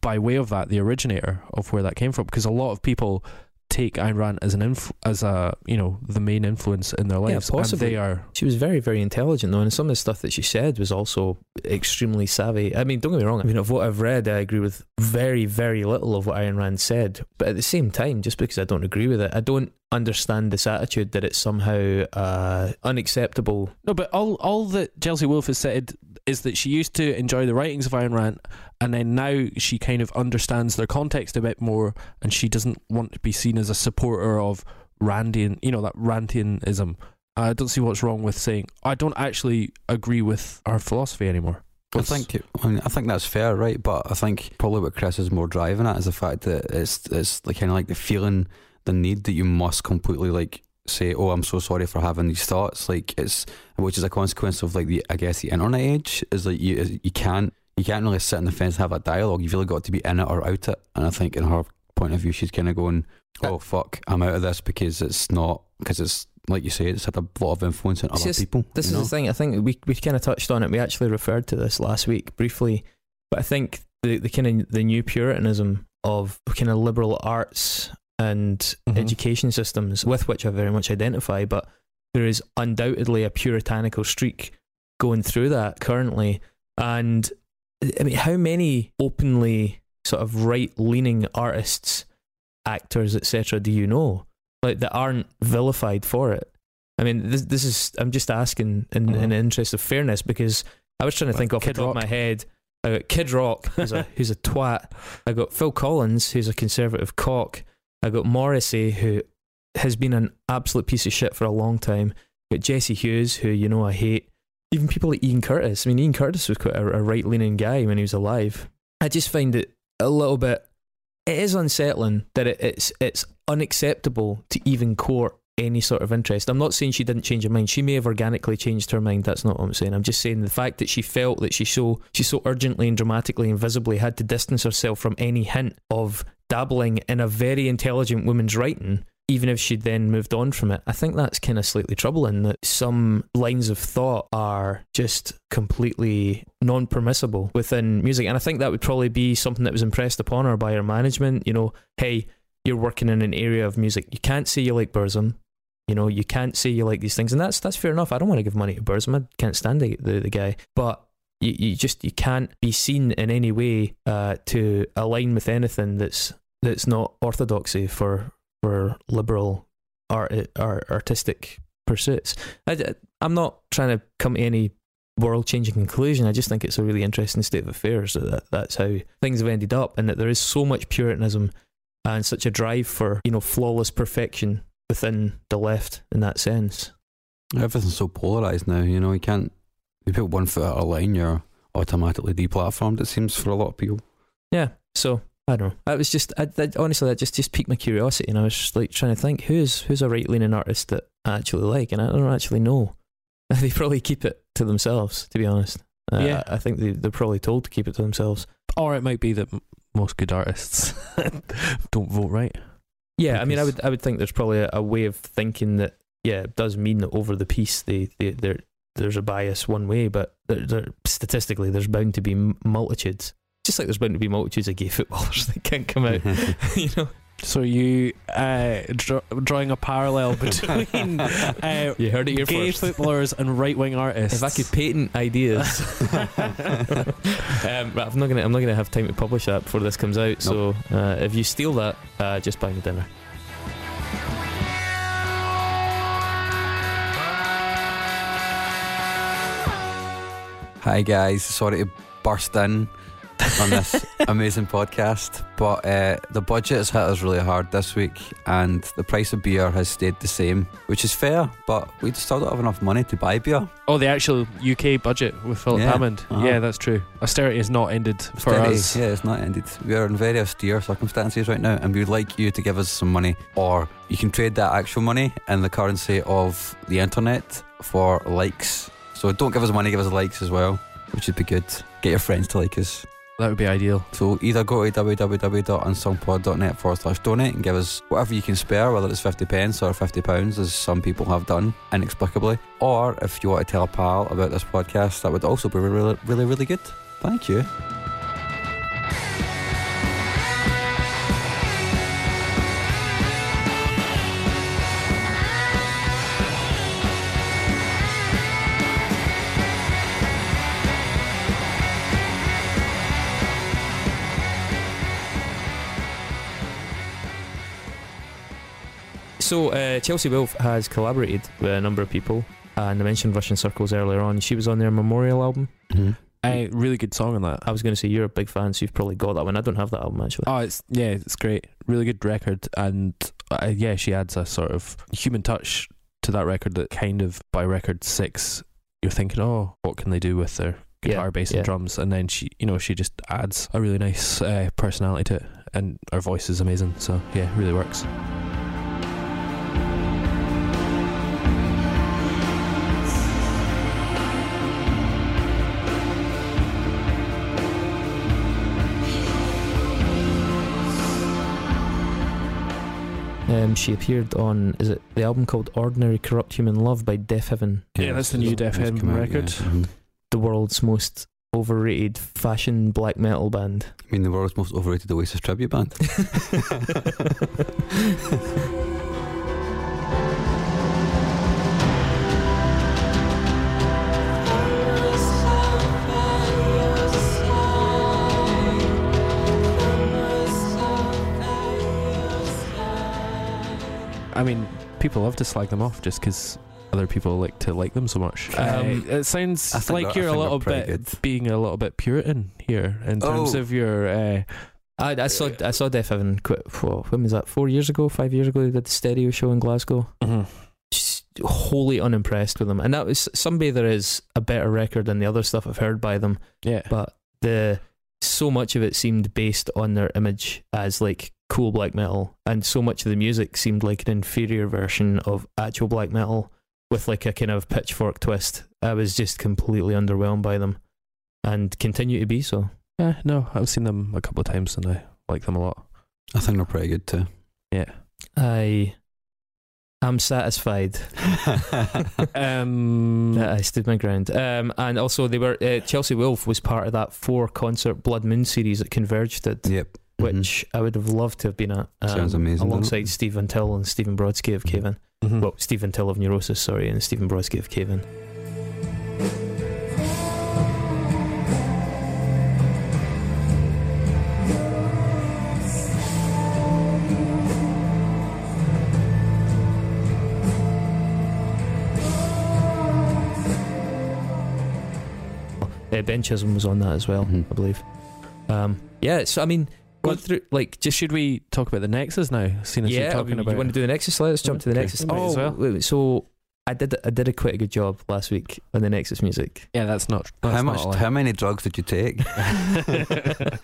S3: by way of that the originator of where that came from, because a lot of people take Ayn Rand as an inf- as a you know the main influence in their
S2: Yeah,
S3: lives, and
S2: possibly.
S3: they are
S2: she was very very intelligent though, and some of the stuff that she said was also extremely savvy. I mean, don't get me wrong. I mean, of what I've read, I agree with very very little of what Ayn Rand said. But at the same time, just because I don't agree with it, I don't understand this attitude that it's somehow uh, unacceptable
S3: no, but all all that Chelsea Wolfe has said is that she used to enjoy the writings of Ayn Rand, and then now she kind of understands their context a bit more, and she doesn't want to be seen as a supporter of Randian, you know, that Randianism. I don't see what's wrong with saying I don't actually agree with our philosophy anymore.
S1: I think I, mean, I think that's fair, right? But I think probably what Chris is more driving at is the fact that it's it's like kind of like the feeling, the need that you must completely like say, "Oh, I'm so sorry for having these thoughts." Like it's which is a consequence of like the I guess the internet age is like you you can't you can't really sit on the fence and have a dialogue. You've really got to be in it or out it. And I think in her point of view, she's kind of going, uh, "Oh fuck, I'm out of this because it's not because it's." Like you say, it's had a lot of influence on other
S2: just-
S1: people.
S2: This is
S1: know?
S2: the thing. I think we we kind of touched on it. We actually referred to this last week briefly, but I think the the kind of the new Puritanism of kind of liberal arts and
S3: Mhm.
S2: education systems, with which I very much identify, but there is undoubtedly a puritanical streak going through that currently, and I mean, how many openly sort of right leaning artists, actors, etc. do you know? Like that aren't vilified for it. I mean, this this is I'm just asking in, in
S3: Mhm.
S2: the interest of fairness because I was trying to
S3: Like
S2: think off
S3: Kid
S2: the top
S3: Rock.
S2: of my head. I got Kid Rock, who's a who's a twat. I got Phil Collins, who's a conservative cock. I got Morrissey, who has been an absolute piece of shit for a long time. Got Jesse Hughes, who you know I hate. Even people like Ian Curtis. I mean, Ian Curtis was quite a, a right leaning guy when he was alive. I just find it a little bit. It is unsettling that it, it's it's unacceptable to even court any sort of interest. I'm not saying she didn't change her mind. She may have organically changed her mind. That's not what I'm saying. I'm just saying the fact that she felt that she so she so urgently and dramatically and visibly had to distance herself from any hint of dabbling in a very intelligent woman's writing. Even if she'd then moved on from it, I think that's kind of slightly troubling that some lines of thought are just completely non permissible within music. And I think that would probably be something that was impressed upon her by her management. You know, hey, you're working in an area of music. You can't say you like Burzum. You know, you can't say you like these things, and that's that's fair enough. I don't want to give money to Burzum. I can't stand the the, the guy, but you, you just you can't be seen in any way uh, to align with anything that's that's not orthodoxy for for liberal art, art artistic pursuits. I, am not trying to come to any world changing conclusion. I just think it's a really interesting state of affairs that, that that's how things have ended up, and that there is so much puritanism and such a drive for you know flawless perfection within the left in that sense.
S1: Everything's so polarized now. You know, you can't. You put one foot out of line, you're automatically deplatformed. It seems for a lot of people.
S2: Yeah, so I don't know. I was just, I, I, honestly, that just just piqued my curiosity, and I was just like trying to think who's who's a right leaning artist that I actually like, and I don't actually know. They probably keep it to themselves, to be honest. Uh,
S3: Yeah.
S2: I think they they're probably told to keep it to themselves.
S3: Or it might be that most good artists don't vote right.
S2: Yeah, I mean, I would I would think there's probably a, a way of thinking that yeah, it does mean that over the piece they they they're there's a bias one way, but there, there, statistically, there's bound to be multitudes. Just like there's bound to be multitudes of gay footballers that can't come out. you know,
S3: So you uh, dra- drawing a parallel between uh,
S2: you heard it here
S3: gay
S2: first.
S3: footballers and right wing artists?
S2: If I could patent ideas, um, right, I'm not gonna. I'm not gonna have time to publish that before this comes out. So uh, if you steal that, uh, just buy me dinner.
S1: Hi guys, sorry to burst in on this amazing podcast, but uh, the budget has hit us really hard this week, and the price of beer has stayed the same, which is fair. But we still don't have enough money to buy beer.
S3: oh, the actual UK budget with Philip
S1: Yeah,
S3: Hammond.
S1: uh-huh.
S3: Yeah, that's true. Austerity has not ended for
S1: Austerity,
S3: us.
S1: yeah, it's not ended. We are in very austere circumstances right now, and we would like you to give us some money, or you can trade that actual money in the currency of the internet for likes. So don't give us money, give us likes as well, which would be good. Get your friends to like us.
S3: That would be ideal.
S1: So either go to www.unsungpod.net forward slash donate and give us whatever you can spare, whether it's 50 pence or 50 pounds, as some people have done inexplicably. Or if you want to tell a pal about this podcast, that would also be really, really, really good. Thank you.
S2: So uh, Chelsea Wolfe has collaborated with a number of people, and I mentioned Russian Circles earlier on. She was on their Memorial album.
S3: A really good song on that.
S2: I was going to say you're a big fan, so you've probably got that one. I don't have that album actually.
S3: Oh, it's yeah, it's great. Really good record, and uh, yeah, she adds a sort of human touch to that record that kind of by record six, you're thinking, oh, what can they do with their guitar,
S2: Yeah,
S3: bass, and
S2: yeah.
S3: drums? And then she, you know, she just adds a really nice uh, personality to it, and her voice is amazing. So yeah, really works.
S2: Um, she appeared on is it the album called Ordinary Corrupt Human Love by Deafheaven,
S3: Yeah, that's the new Def
S1: It's
S3: Heaven
S1: out,
S3: record.
S1: yeah. Mhm.
S2: the world's most overrated fashion black metal band.
S1: I mean, the world's most overrated Oasis tribute band.
S3: I mean, people love to slag them off just because other people like to like them so much.
S2: Um,
S3: uh, it sounds like
S1: they're-
S3: you're a little bit
S1: good.
S3: being a little bit Puritan here in terms
S1: Oh.
S3: of your. Uh,
S2: I, I saw I saw Deafheaven. Quite, whoa, when was that? Four years ago, five years ago. They did the stereo show in Glasgow. Just wholly unimpressed with them, and that was Sunbather is a better record than the other stuff I've heard by them.
S3: Yeah.
S2: but the so much of it seemed based on their image as like cool black metal and so much of the music seemed like an inferior version of actual black metal with like a kind of pitchfork twist i was just completely underwhelmed by them and continue to be so
S3: Yeah, no, I've seen them a couple of times and I like them a lot.
S1: I think they're pretty good too.
S3: Yeah.
S2: i am satisfied
S3: Um,
S2: that i stood my ground um, and also they were uh, chelsea wolfe was part of that four concert blood moon series that Converge did
S1: yep. Mhm.
S2: which I would have loved to have been at. Um,
S1: Sounds amazing,
S2: Alongside
S1: it?
S2: Steve Von Till and Stephen Brodsky of Cave In.
S3: mhm.
S2: Well, Steve Von Till of Neurosis, sorry, and Stephen Brodsky of Cave In. Uh, ben Chisholm was on that as well,
S1: Mhm.
S2: I believe. Um, yeah, so I mean, going
S3: Well,
S2: through like just
S3: should we talk about the Nexus now? Seeing as you're
S2: yeah,
S3: talking
S2: you
S3: about
S2: want to do the Nexus? Let's jump to the
S3: Okay.
S2: Nexus.
S3: Might as well.
S2: wait, wait, so I did I did a quite a good job last week on the Nexus music.
S3: yeah, that's not. That's
S1: How much?
S3: a lie.
S1: How many drugs did you take?
S2: uh,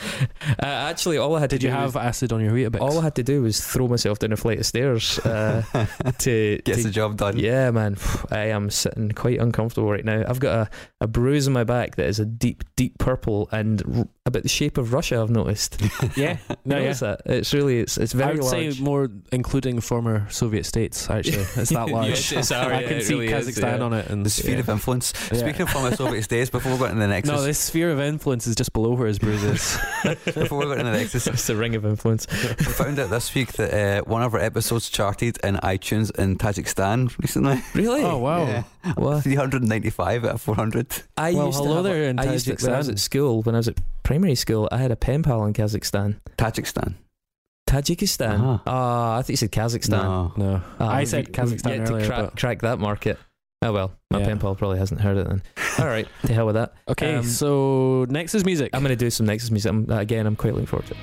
S2: actually, all I had
S3: Did
S2: to
S3: you
S2: do
S3: have
S2: was,
S3: acid on your Weetabix?
S2: all I had to do was throw myself down a flight of stairs uh, to,
S1: get
S2: to
S1: the job done.
S2: Yeah, man, I am sitting quite uncomfortable right now. I've got a, a bruise on my back that is a deep, deep purple, and about the shape of Russia. I've noticed.
S3: yeah, no, yeah.
S2: notice that? It's really it's it's very.
S3: I would
S2: large.
S3: say more including former Soviet states. Actually, it's that large.
S2: Yes, it's- sorry,
S3: I
S2: yeah,
S3: can see
S2: really is,
S3: Kazakhstan
S2: yeah.
S3: on it, and
S1: The sphere
S2: Yeah.
S1: of influence.
S3: Yeah.
S1: Speaking of former Soviet states, before we go into the Nexus,
S3: no, this sphere of influence is just below where his bruise is.
S1: before we go into the Nexus,
S2: it's the ring of influence.
S1: we found out this week that uh, one of our episodes charted in iTunes in Tajikistan recently.
S2: Really?
S3: oh wow!
S1: Yeah.
S2: What?
S1: 395 out of 400.
S2: I
S3: Well,
S2: used to
S3: hello
S2: have a-
S3: there in
S2: I used to, when I was
S3: Tajikistan.
S2: at school, when I was at primary school, I had a pen pal in Kazakhstan.
S1: Tajikistan.
S2: Tajikistan.
S1: Uh-huh.
S2: Ah, I thought you said Kazakhstan.
S1: No.
S3: No,
S2: Ah,
S3: I said Kazakhstan
S2: yet to
S3: earlier.
S2: crack,
S3: but-
S2: crack that market. Oh well, my
S3: Yeah.
S2: pen pal probably hasn't heard it then. All right, to hell with that.
S3: Okay,
S2: Um,
S3: so next is music.
S2: I'm going to do some Nexus music. I'm, again, I'm quite looking forward to it.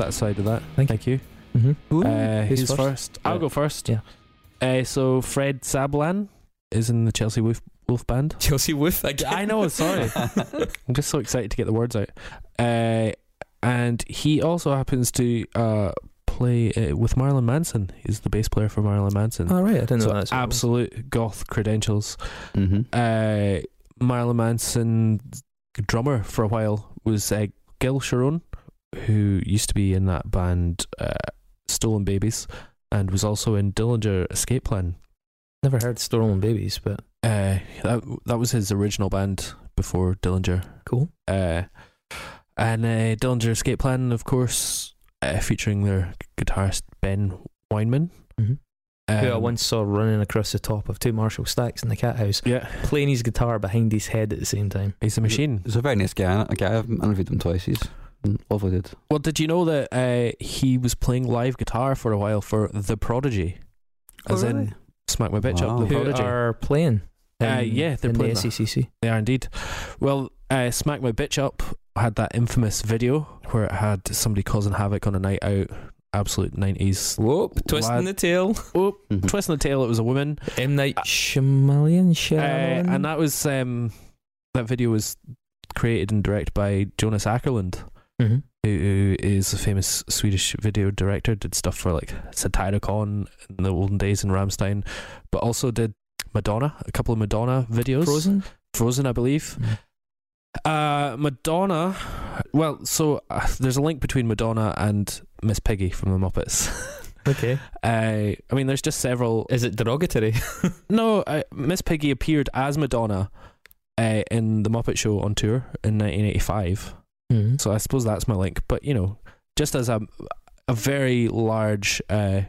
S3: Satisfied with that.
S2: Thank
S3: Thank you.
S2: Mm-hmm.
S3: Uh,
S2: Who's
S3: who's
S2: first?
S3: first? I'll go first.
S2: Yeah.
S3: Uh, so Fred Sablan is in the Chelsea Wolfe, Wolfe Band.
S2: Chelsea Wolfe again.
S3: I know. Sorry, I'm just so excited to get the words out. Uh, and he also happens to uh, play uh, with Marilyn Manson. He's the bass player for Marilyn Manson.
S2: All right, I didn't
S3: so
S2: know that.
S3: absolute goth credentials.
S1: hmm
S3: Uh, Marilyn Manson drummer for a while was uh, Gil Sharone, who used to be in that band uh, Stolen Babies, and was also in Dillinger Escape Plan.
S2: Never heard Stolen Babies, but
S3: Uh, that that was his original band before Dillinger.
S2: cool.
S3: Uh, and uh, Dillinger Escape Plan, of course, uh, featuring their guitarist Ben Weinman.
S2: Mm-hmm. Who I
S3: Um,
S2: once saw running across the top of two Marshall stacks in the cat house,
S3: Yeah,
S2: playing his guitar behind his head at the same time.
S3: he's a machine.
S1: He's a very nice guy. A guy I've interviewed him twice. He's a lovely dude.
S3: Well, did you know that uh, he was playing live guitar for a while for The Prodigy? As in Smack My Bitch
S1: Wow.
S3: Up, The
S2: Who
S3: Prodigy.
S2: are playing?
S3: Uh, yeah, they're
S2: in
S3: playing
S2: the
S3: that.
S2: SECC.
S3: They are indeed. Well, uh, Smack My Bitch Up had that infamous video where it had somebody causing havoc on a night out. Absolute 90s.
S2: Whoop, twisting
S3: Lad-
S2: the tail.
S3: Oh,
S1: Mhm.
S3: twisting the tail, it was a woman.
S2: M Night Shyamalan.
S3: Uh,
S2: Shyamalan.
S3: and that was, um, that video was created and directed by Jonas Åkerlund,
S2: Mhm.
S3: who, is a famous Swedish video director, did stuff for like Satyricon in the olden days in Rammstein, but also did Madonna, a couple of Madonna videos.
S2: Frozen.
S3: Frozen, I believe. Uh, Madonna. Well, so uh, there's a link between Madonna and Miss Piggy from the Muppets.
S2: Okay.
S3: uh, I mean, there's just several.
S2: Is it derogatory?
S3: No, uh, Miss Piggy appeared as Madonna uh, in the Muppet Show on tour in 1985.
S2: Mm-hmm.
S3: So I suppose that's my link. But you know, just as a a very large uh,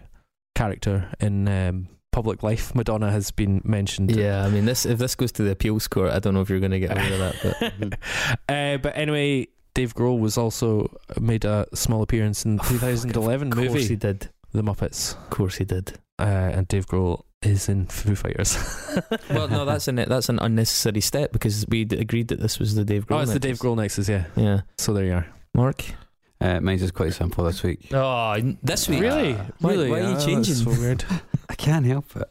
S3: character in um, public life, Madonna has been mentioned.
S2: Yeah, I mean, this if this goes to the appeals court, I don't know if you're going to get away with that. But
S3: uh, but anyway, Dave Grohl was also made a small appearance in the 2011
S2: of course
S3: movie
S2: he did.
S3: The Muppets,
S2: Of course he did.
S3: uh, and Dave Grohl is in Foo Fighters.
S2: Well, no, that's an that's an unnecessary step because we agreed that this was the Dave Grohl.
S3: oh, it's the Dave Grohl Nexus, yeah.
S2: Yeah,
S3: So there you are.
S2: Mark.
S1: Uh, mine's just quite simple this week.
S2: Oh, this week.
S3: Really,
S2: Why-
S3: really,
S2: why are you
S3: Ah, that's
S2: changing?
S3: So weird.
S1: I can't help it.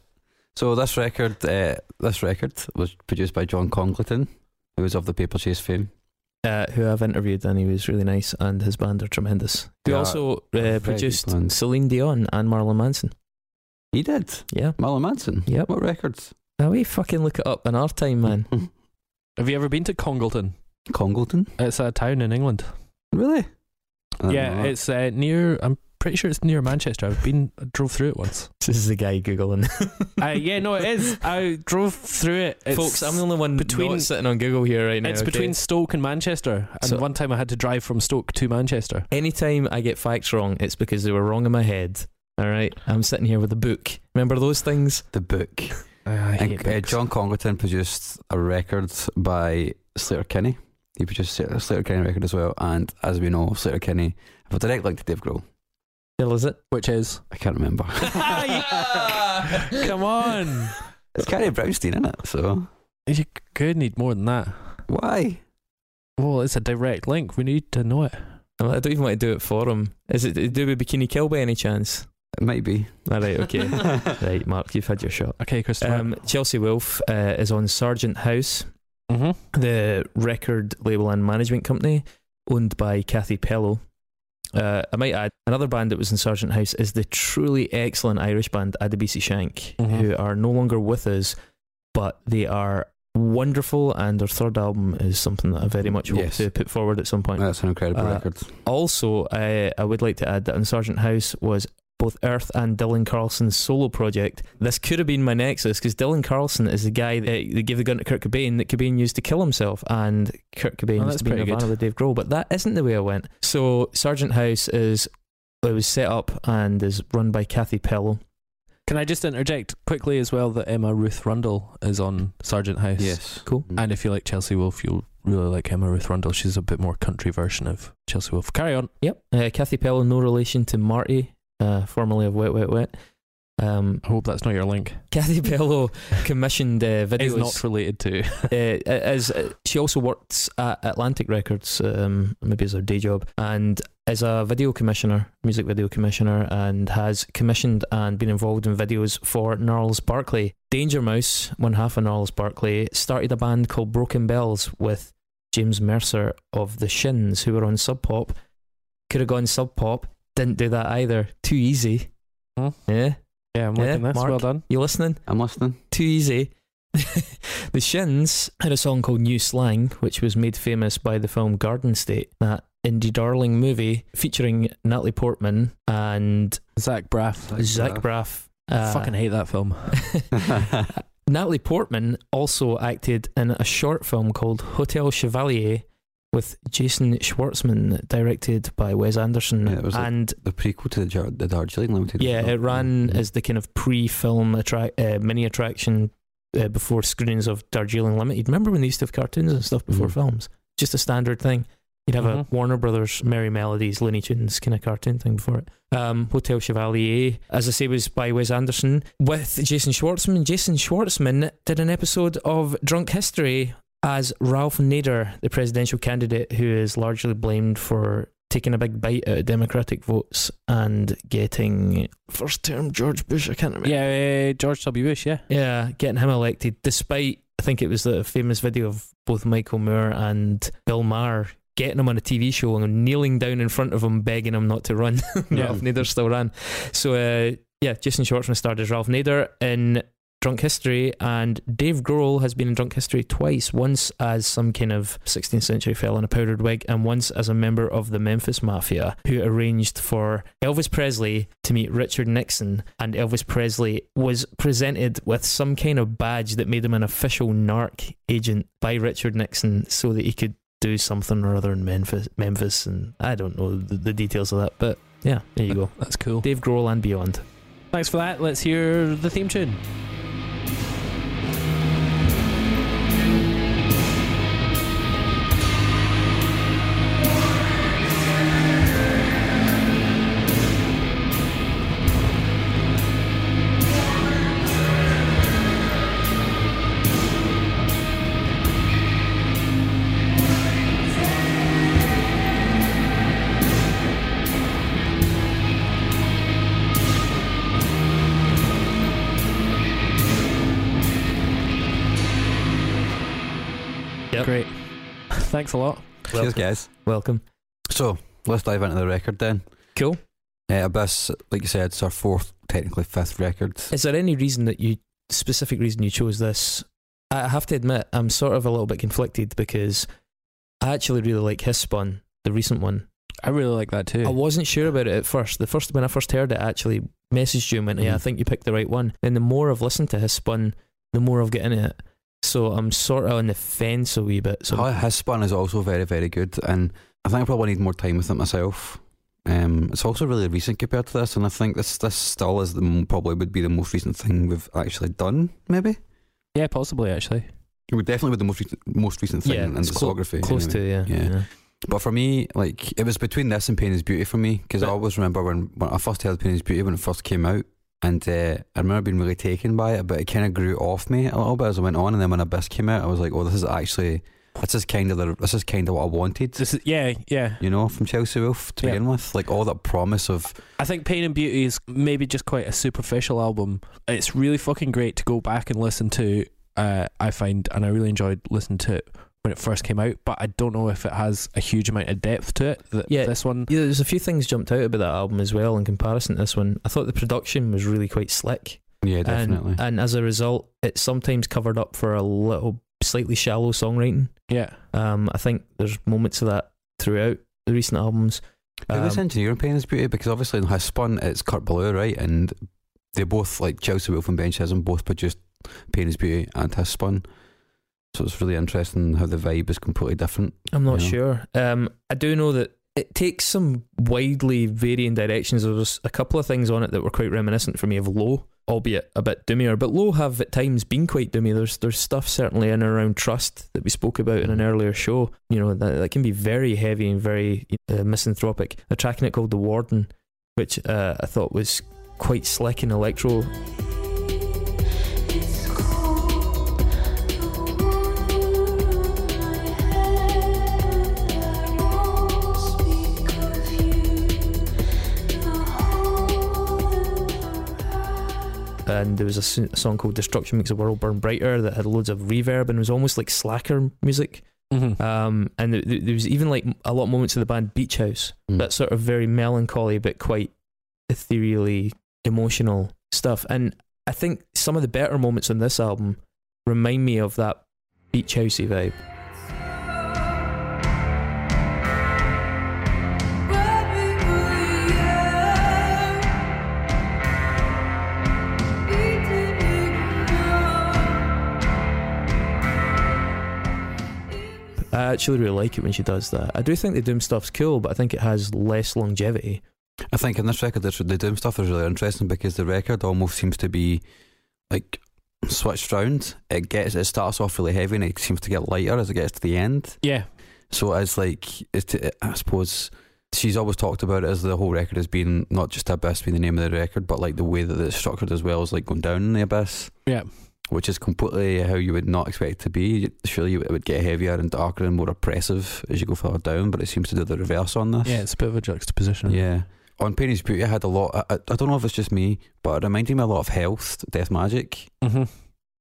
S1: So this record, uh, this record was produced by John Congleton, who was of the Paper Chase fame.
S2: Uh, who I've interviewed and he was really nice and his band are tremendous. Who
S1: Yeah,
S2: also uh, produced. Celine Dion and Marilyn Manson.
S1: He did.
S2: Yeah.
S1: Marilyn Manson.
S2: Yep.
S1: What records?
S2: Now we fucking look it up in our time, man.
S3: Have you ever been to Congleton?
S1: Congleton.
S3: It's a town in England.
S1: Really?
S3: Yeah,
S1: know.
S3: it's uh, near. I'm pretty sure it's near Manchester. I've been, I drove through it once.
S2: This is the guy googling.
S3: uh, yeah, no, it is. I drove through it. It's,
S2: Folks, I'm the only one
S3: between-
S2: not sitting on Google here right now.
S3: It's
S2: okay?
S3: between Stoke and Manchester. And
S2: So-
S3: one time I had to drive from Stoke to Manchester.
S2: Anytime I get facts wrong, it's because they were wrong in my head. All right, I'm sitting here with a book. Remember those things?
S1: the book.
S3: I
S1: And, uh. John Congleton produced a record by Sleater-Kinney. He produced a Sleater-Kinney record as well, and as we know, Sleater-Kinney have a direct link to Dave Grohl.
S2: Hell is it?
S3: Which is?
S1: I can't remember.
S3: Come on.
S1: it's Carrie Brownstein in it, so
S3: You could need more than that.
S1: why?
S3: Well, it's a direct link. We need to know it.
S2: I don't even want to do it for him. Is it to do with Bikini Kill by any chance?
S1: It might be.
S2: All right, okay. right, Mark, you've had your shot.
S3: Okay, Christopher.
S2: Um, Chelsea Wolfe uh, is on Sargent House,
S3: mm-hmm.
S2: the record label and management company owned by Cathy Pellow. Uh, I might add, another band that was in Sargent House is the truly excellent Irish band Adebisi Shank,
S3: Mhm.
S2: who are no longer with us, but they are wonderful, and their third album is something that I very much hope
S1: Yes.
S2: to put forward at some point.
S1: That's an incredible
S2: Uh,
S1: record.
S2: Also, I, I would like to add that on Sargent House was both Earth and Dylan Carlson's solo project. This could have been my nexus because Dylan Carlson is the guy that, that gave the gun to Kurt Cobain that Cobain used to kill himself, and Kurt Cobain
S3: Oh,
S2: used
S3: that's
S2: to be in
S3: pretty
S2: Nirvana
S3: good.
S2: with Dave Grohl. But that isn't the way I went. So Sargent House is it was set up and is run by Cathy Pellow.
S3: Can I just interject quickly as well that Emma Ruth Rundle is on Sargent House?
S1: Yes.
S2: Cool.
S1: Mm.
S3: And if you like Chelsea Wolfe, you'll really like Emma Ruth Rundle. She's a bit more country version of Chelsea Wolfe. Carry on.
S2: Yep, uh, Cathy Pellow, no relation to Marti, uh, formerly of Wet Wet Wet. Um,
S3: I hope that's not your link.
S2: Cathy Pellow commissioned uh, videos.
S3: Is not related to.
S2: uh, as uh, she also works at Atlantic Records, um, maybe as her day job, and is a video commissioner, music video commissioner, and has commissioned and been involved in videos for Gnarls Barkley. Danger Mouse, one half of Gnarls Barkley, started a band called Broken Bells with James Mercer of the Shins, who were on Sub Pop. Could have gone Sub Pop, didn't do that either. Too easy.
S3: Hmm.
S2: Yeah,
S3: Yeah, I'm
S2: Yeah,
S3: this.
S2: Mark.
S3: Well done.
S2: you listening?
S1: I'm listening.
S2: too easy. the Shins had a song called New Slang, which was made famous by the film Garden State, that indie darling movie featuring Natalie Portman and
S3: Zach Braff.
S2: Zach Braff. Uh,
S3: Fucking hate that film.
S2: Natalie Portman also acted in a short film called Hotel Chevalier with Jason Schwartzman, directed by Wes Anderson.
S1: Yeah, it was like-
S2: and
S1: the prequel to the, Jar- the Darjeeling Limited.
S2: Yeah, it ran
S1: Mhm.
S2: as the kind of pre-film attract uh, mini attraction uh, before screenings of Darjeeling Limited. Remember when they used to have cartoons and stuff before
S1: Mhm.
S2: films? Just a standard thing. You'd have a
S3: Mhm.
S2: Warner Brothers Merrie Melodies, Looney Tunes kind of cartoon thing before it. Um, Hotel Chevalier, as I say, was by Wes Anderson with Jason Schwartzman. Jason Schwartzman did an episode of Drunk History as Ralph Nader, the presidential candidate who is largely blamed for taking a big bite out of Democratic votes and getting first term George Bush. I can't remember.
S3: Yeah, uh, George W. Bush, yeah.
S2: Yeah, getting him elected, despite I think it was the famous video of both Michael Moore and Bill Maher getting him on a TV show and kneeling down in front of him, begging him not to run.
S3: Yeah.
S2: Ralph Nader still ran. So uh, yeah, Jason Schwartzman starred as Ralph Nader in Drunk History, and Dave Grohl has been in Drunk History twice. Once as some kind of 16th century fella in a powdered wig, and once as a member of the Memphis Mafia who arranged for Elvis Presley to meet Richard Nixon. And Elvis Presley was presented with some kind of badge that made him an official narc agent by Richard Nixon so that he could do something or other in Memphis. Memphis, and I don't know the, the details of that, but yeah, there you go.
S3: That's cool.
S2: Dave Grohl and beyond.
S3: Thanks for that. Let's hear the theme tune. Thanks a lot.
S1: Cheers, guys.
S2: Welcome.
S1: So let's dive into the record then.
S2: Cool.
S1: Uh, Abyss, like you said, it's our fourth, technically fifth record.
S2: Is there any reason that you, specific reason you chose this? I have to admit, I'm sort of a little bit conflicted because I actually really like Hiss Spun, the recent one.
S3: I really like that too.
S2: I wasn't sure about it at first. The first when I first heard it, I actually messaged you and went, "Yeah, I
S1: Mhm.
S2: think you picked the right one." Then the more I've listened to Hiss Spun, the more I've got into it. So I'm sort of on the fence a wee bit. So
S1: hiss spun is also very, very good, and I think I probably need more time with it myself. Um, it's also really recent compared to this, and I think this this still is the probably would be the most recent thing we've actually done. Maybe
S3: yeah, possibly actually.
S1: it would definitely be the most recent most recent thing
S2: yeah,
S1: in
S2: it's clo- close
S1: anyway.
S2: to yeah.
S1: Yeah. But for me, like it was between this and Pain is Beauty for me because I always remember when, when I first heard Pain is Beauty when it first came out, and uh, I remember being really taken by it, but it kind of grew off me a little bit as I went on. And then when Abyss came out, I was like, "Oh, this is actually this is kind of the, this is kind of what I wanted."
S3: This is yeah, yeah.
S1: You know, from Chelsea Wolfe to
S3: Yeah.
S1: begin with, like all that promise of
S3: I think Pain and Beauty is maybe just quite a superficial album. It's really fucking great to go back and listen to. Uh, I find, and I really enjoyed listening to it when it first came out. But I don't know if it has a huge amount of depth to it. That
S2: Yeah.
S3: this one.
S2: Yeah, there's a few things jumped out about that album as well in comparison to this one. I thought the production was really quite slick.
S1: yeah, definitely.
S2: And, and as a result, it sometimes covered up for a little slightly shallow songwriting.
S3: Yeah,
S2: Um, I think there's moments of that throughout the recent albums.
S1: Who was
S2: Um,
S1: engineering Pain is Beauty? Because obviously in Hiss Spun, it's Kurt Ballou, right? And they both, like Chelsea Wolfe and Ben Benchism, both produced Pain is Beauty and Hiss Spun. So it's really interesting how the vibe is completely different.
S2: I'm not
S1: Yeah.
S2: sure. Um, I do know that it takes some widely varying directions. There was a couple of things on it that were quite reminiscent for me of Low, albeit a bit doomier. But Low have at times been quite doomy. There's there's stuff certainly in and around Trust that we spoke about in an earlier show. You know that, that can be very heavy and very uh, misanthropic. A track in it called The Warden, which uh, I thought was quite slick and electro. And there was a song called Destruction Makes the World Burn Brighter that had loads of reverb and was almost like slacker music.
S3: mm-hmm.
S2: Um, and th- th- there was even like a lot of moments of the band Beach House,
S1: Mm.
S2: that sort of very melancholy but quite ethereally emotional stuff. And I think some of the better moments on this album remind me of that Beach Housey vibe. I actually really like it when she does that. I do think the Doom stuff's cool, but I think it has less longevity.
S1: I think in this record, the Doom stuff is really interesting because the record almost seems to be like switched round. It gets it starts off really heavy and it seems to get lighter as it gets to the end.
S3: yeah,
S1: So it's like it's to, I suppose she's always talked about it as the whole record as being not just Abyss being the name of the record, but like the way that it's structured as well as like going down in the abyss,
S3: yeah.
S1: Which is completely how you would not expect it to be. Surely it would get heavier and darker and more oppressive as you go further down, but it seems to do the reverse on this.
S3: Yeah, it's a bit of a juxtaposition.
S1: Yeah. On Pain is Beauty, I had a lot. I, I don't know if it's just me, but it reminded me a lot of Health, Death Magic,
S3: Mm-hmm.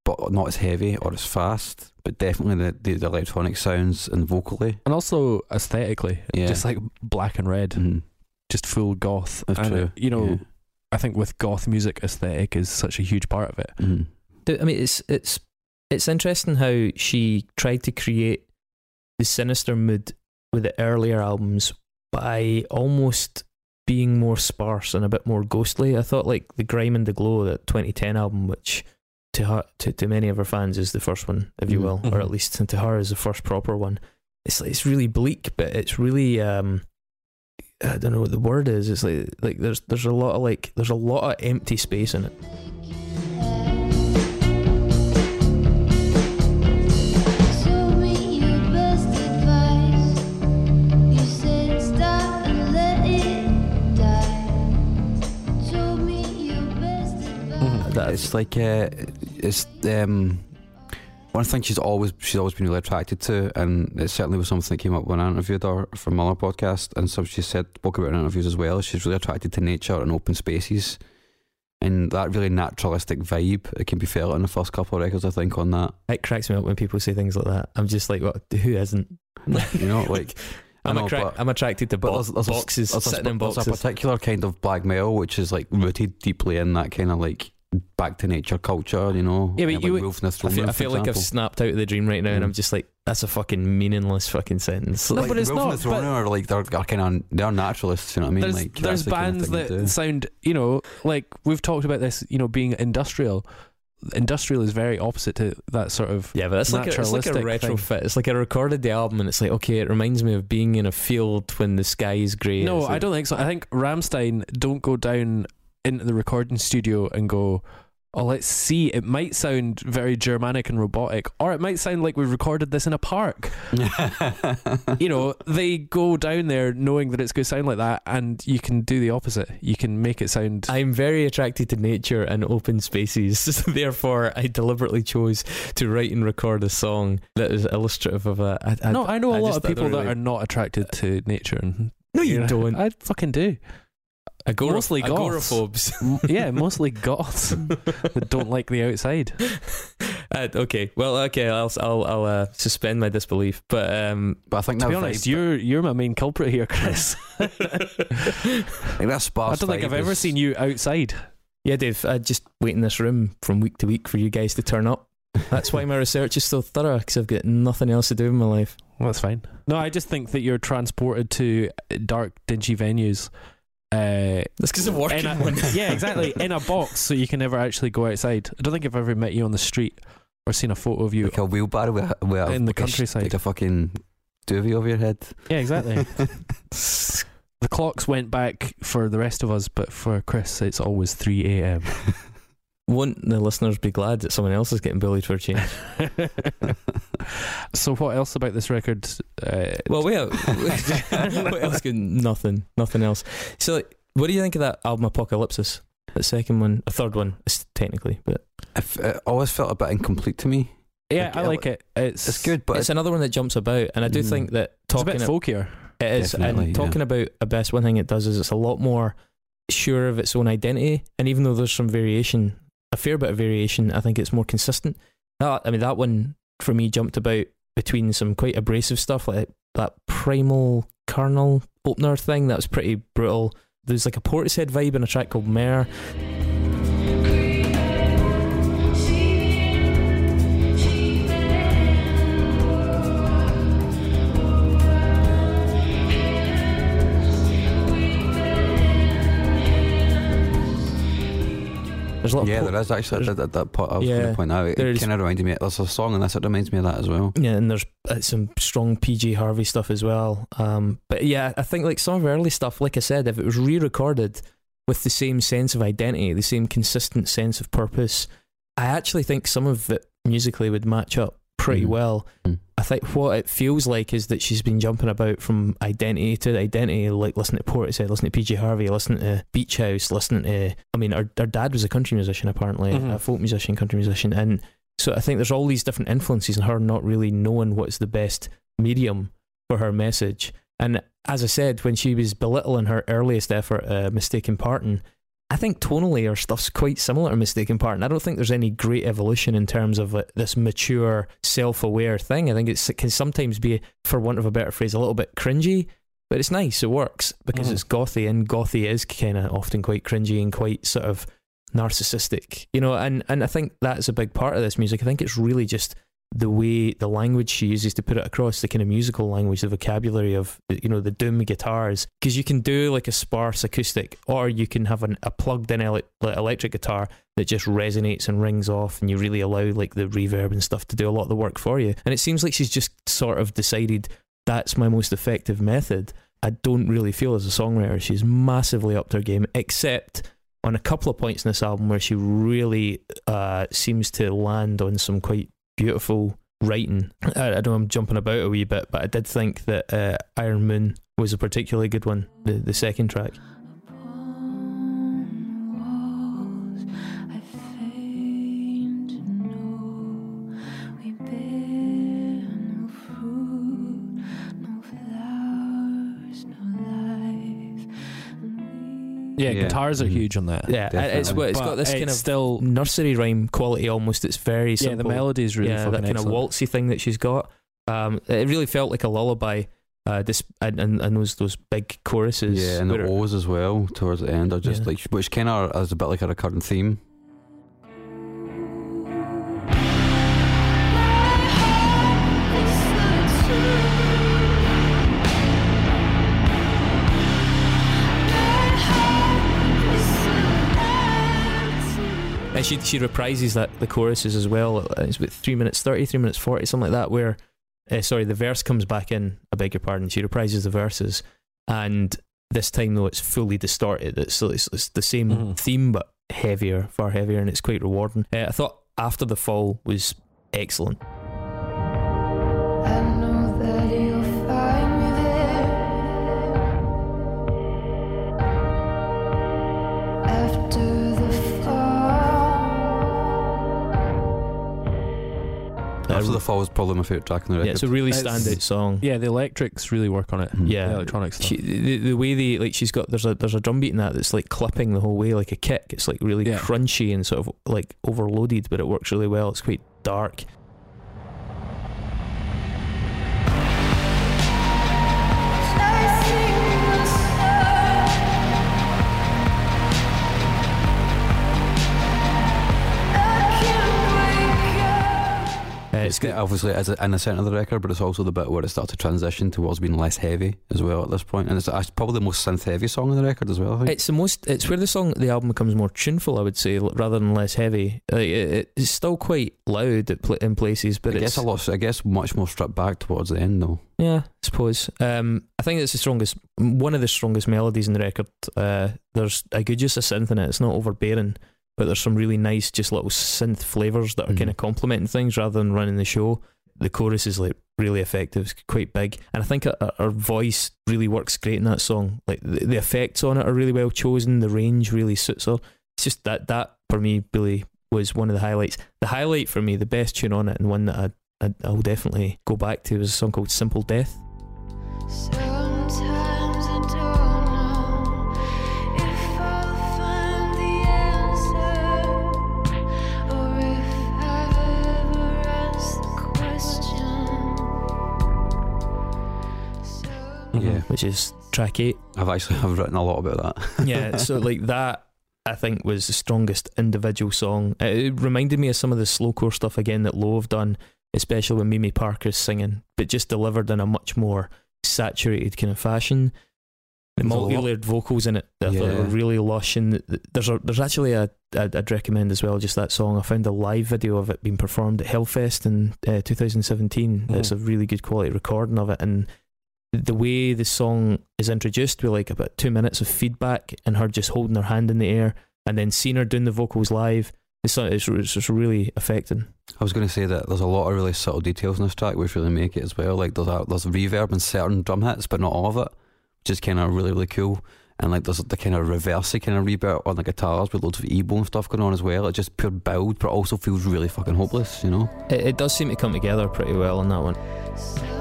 S1: but not as heavy or as fast. But definitely the, the, the electronic sounds and vocally.
S3: And also aesthetically,
S1: Yeah.
S3: just like black and red,
S1: Mhm.
S3: just full goth.
S1: That's
S3: and,
S1: true.
S3: You know,
S1: Yeah.
S3: I think with goth music, aesthetic is such a huge part of it.
S1: Mhm.
S2: I mean, it's it's it's interesting how she tried to create the sinister mood with the earlier albums by almost being more sparse and a bit more ghostly. I thought like the Grime and the Glow, that 2010 album, which to her, to, to many of her fans is the first one, if you
S1: Mhm.
S2: will, or
S3: Mhm.
S2: at least to her is the first proper one. It's like, it's really bleak, but it's really um, I don't know what the word is. It's like like there's there's a lot of like there's a lot of empty space in it.
S1: It's like uh, it's um one thing she's always she's always been really attracted to, and it certainly was something that came up when I interviewed her for Muller podcast, and some she said spoke about in interviews as well. She's really attracted to nature and open spaces, and that really naturalistic vibe. It can be felt in the first couple of records, I think, on that.
S2: It cracks me up when people say things like that. I'm just like, what? Who isn't?
S1: You know, like
S2: I'm,
S1: know,
S2: attra- I'm attracted to bo-
S1: there's, there's a-
S2: boxes,
S1: there's a,
S2: sitting in
S1: there's
S2: boxes.
S1: a particular kind of black metal which is like rooted deeply in that kind of like back to nature culture. You know,
S3: Yeah, but
S1: like
S3: you would-
S1: Wolf in the
S2: I feel,
S1: Room,
S2: I feel like I've snapped out of the dream right now, and
S1: Mm.
S2: I'm just like, that's a fucking meaningless fucking sentence.
S3: No,
S1: like,
S3: but it's
S1: Wolf in
S3: not,
S1: the Throne
S3: but-
S1: Room are like they're, they're kind of they're naturalists. You know what I mean?
S3: there's
S1: like
S3: there's
S1: that's the kind of
S3: bands
S1: thing
S3: that
S1: do.
S3: sound you know like we've talked about this you know being industrial industrial is very opposite to that sort of
S2: Yeah, but that's like a, it's like a
S3: Naturalistic thing.
S2: It's like I recorded the album, and it's like, okay, it reminds me of being in a field when the sky is grey.
S3: no
S2: It's
S3: i
S2: like-
S3: don't think so i think rammstein don't go down into the recording studio and go oh, let's see, it might sound very Germanic and robotic, or it might sound like we recorded this in a park. you know, they go down there knowing that it's going to sound like that, and you can do the opposite. You can make it sound.
S2: I'm very attracted to nature and open spaces. Therefore, I deliberately chose to write and record a song that is illustrative of a. I, I,
S3: no, I know a
S2: I
S3: lot
S2: just-
S3: of people that are not attracted to nature, and
S2: No, you
S3: know,
S2: don't.
S3: I fucking do.
S2: Agora-
S3: mostly goths.
S2: agoraphobes.
S3: Yeah, mostly goths that don't like the outside.
S2: Uh, okay, well, okay, I'll I'll, I'll uh, suspend my disbelief, but um,
S1: but I think
S3: To
S1: that
S3: be honest,
S1: vibe-
S3: you're you're my main culprit here, Chris.
S1: I think that
S3: I
S1: sparse
S3: don't think I've
S1: vibe
S3: ever seen you outside.
S2: yeah, Dave, I just wait in this room from week to week for you guys to turn up. That's why my research is so thorough because I've got nothing else to do in my life.
S3: Well, that's fine. No, I just think that you're transported to dark, dingy venues. Uh,
S2: That's because I'm working
S3: a-
S2: one.
S3: yeah, exactly. In a box, so you can never actually go outside. I don't think I've ever met you on the street or seen a photo of you.
S1: like a wheelbarrow with, a- with
S3: In the
S1: a sh-
S3: countryside.
S1: like a fucking duvet over your head.
S3: Yeah, exactly. the clocks went back for the rest of us, but for Chris, it's always 3 a.m.
S2: Won't the listeners be glad that someone else is getting bullied for a change?
S3: so, what else about this record? Uh,
S2: Well, we have. what else? Can, nothing. Nothing else. So, like, what do you think of that album Apokalypsis? The second one, a third one, is technically, but
S1: I f- it always felt a bit incomplete to me.
S3: yeah,
S1: like,
S3: I like it. It's
S1: It's good, but
S2: it's another one that jumps about, and I do
S1: Mm.
S2: think that
S3: It's a
S2: talking
S3: bit folkier.
S2: it is,
S1: Definitely,
S2: and
S1: yeah.
S2: talking about Abyss, one thing it does is it's a lot more sure of its own identity, and even though there's some variation, a fair bit of variation, I think it's more consistent. That, I mean, that one for me jumped about between some quite abrasive stuff like that primal kernel opener thing that was pretty brutal. There's like a Portishead vibe in a track called Mare. There's a lot
S1: yeah,
S2: po-
S1: there is actually that, that, that part I was going
S2: Yeah,
S1: to point out. It kind of reminded me. There's a song in this that reminds me of that as well.
S2: Yeah, and there's uh, some strong PJ Harvey stuff as well. Um, but yeah, I think like some of her early stuff, like I said, if it was re-recorded with the same sense of identity, the same consistent sense of purpose, I actually think some of it musically would match up pretty
S1: Mhm.
S2: well.
S1: Mm.
S2: I think what it feels like is that she's been jumping about from identity to identity, like listening to Portishead, listening to PJ Harvey, listening to Beach House, listening to. I mean, her, her dad was a country musician, apparently,
S3: Mhm.
S2: a folk musician, country musician, and so I think there's all these different influences, and her not really knowing what's the best medium for her message. And as I said, when she was belittling her earliest effort, uh, Mistake in Parting, I think tonally her stuff's quite similar to Mistake in Parting. I don't think there's any great evolution in terms of uh, this mature, self-aware thing. I think it's, it can sometimes be, for want of a better phrase, a little bit cringy, but it's nice. It works because
S3: Mhm.
S2: it's gothy, and gothy is kind of often quite cringy and quite sort of narcissistic, you know. And and I think that's a big part of this music. I think it's really just the way the language she uses to put it across the kind of musical language the vocabulary of you know the doom guitars. Because you can do like a sparse acoustic or you can have an, a plugged in ele- electric guitar that just resonates and rings off and you really allow like the reverb and stuff to do a lot of the work for you. And it seems like she's just sort of decided that's my most effective method. I don't really feel as a songwriter she's massively upped her game except on a couple of points in this album where she really uh, seems to land on some quite beautiful writing. I, I know I'm jumping about a wee bit, but I did think that uh, Iron Moon was a particularly good one, the, the second track.
S3: Yeah,
S1: Yeah.
S3: guitars are
S1: Mhm.
S3: huge on that.
S2: Yeah, it's it's got this kind of
S3: still
S2: nursery rhyme quality almost. It's very
S3: yeah.
S2: simple.
S3: The melody is really
S2: yeah,
S3: fucking
S2: that kind
S3: excellent.
S2: of waltzy thing that she's got. Um, it really felt like a lullaby. Uh, this and, and, and those those big choruses.
S1: Yeah, and the
S2: where-
S1: O's as well towards the end are just
S2: Yeah.
S1: like, which kind of is a bit like a recurring theme.
S2: She she reprises that the choruses as well. Uh, It's about three minutes thirty, three minutes forty, something like that. Where, uh, sorry, the verse comes back in. I beg your pardon. She reprises the verses, and this time though it's fully distorted. It's it's, it's the same
S3: Mhm.
S2: theme, but heavier, far heavier, and it's quite rewarding. Uh, I thought After the Fall was excellent.
S4: After the Fall
S1: is probably my favourite track on the record.
S2: yeah, it's a really
S3: It's-
S2: standout song.
S3: Yeah, the electrics really work on it.
S1: Mhm.
S2: Yeah.
S3: the electronic stuff.
S2: She, the, the way they like she's got there's a there's a drum beat in that that's like clipping the whole way like a kick. It's like really
S3: Yeah.
S2: crunchy and sort of like overloaded, but it works really well. It's quite dark.
S1: It's
S2: good.
S1: obviously as a, in the centre of the record, but it's also the bit where it starts to transition towards being less heavy as well at this point, and it's, it's probably the most synth heavy song on the record as well. I think.
S2: It's the most. It's where the song, the album becomes more tuneful. I would say, rather than less heavy. Like, it, it's still quite loud in places, but
S1: I
S2: it's
S1: guess a lot. I guess much more stripped back towards the end, though.
S2: Yeah, I suppose. Um, I think it's the strongest, one of the strongest melodies in the record. Uh, there's a good use of synth in it. It's not overbearing, but there's some really nice, just little synth flavors that are
S1: Mhm.
S2: kind of complementing things rather than running the show. The chorus is like really effective, it's quite big, and I think her, her voice really works great in that song. Like the, the effects on it are really well chosen. The range really suits her. It's just that that for me, Billy was one of the highlights. The highlight for me, the best tune on it, and one that I I, I'll definitely go back to is a song called Simple Death.
S4: Sometimes
S2: which is track eight.
S1: I've actually I've written a lot about that.
S2: Yeah, so like that, I think was the strongest individual song. It, reminded me of some of the slowcore stuff again that Low have done, especially when Mimi Parker's singing, but just delivered in a much more saturated kind of fashion. The multi-layered vocals in it, thought
S1: Yeah.
S2: were really lush. And th- th- there's a, there's actually a I'd, I'd recommend as well just that song. I found a live video of it being performed at Hellfest in uh, 2017.
S3: Mhm.
S2: It's a really good quality recording of it, and the way the song is introduced with like about two minutes of feedback and her just holding her hand in the air, and then seeing her doing the vocals live. It's it's, it's just really affecting.
S1: I was going to say that there's a lot of really subtle details in this track which really make it as well. Like there's a, there's reverb in certain drum hits, but not all of it, which is kind of really really cool. And like there's the kind of reversey kind of reverb on the guitars with loads of EBow and stuff going on as well. It just pure build, but also feels really fucking hopeless, you know.
S2: It, it does seem to come together pretty well on that one.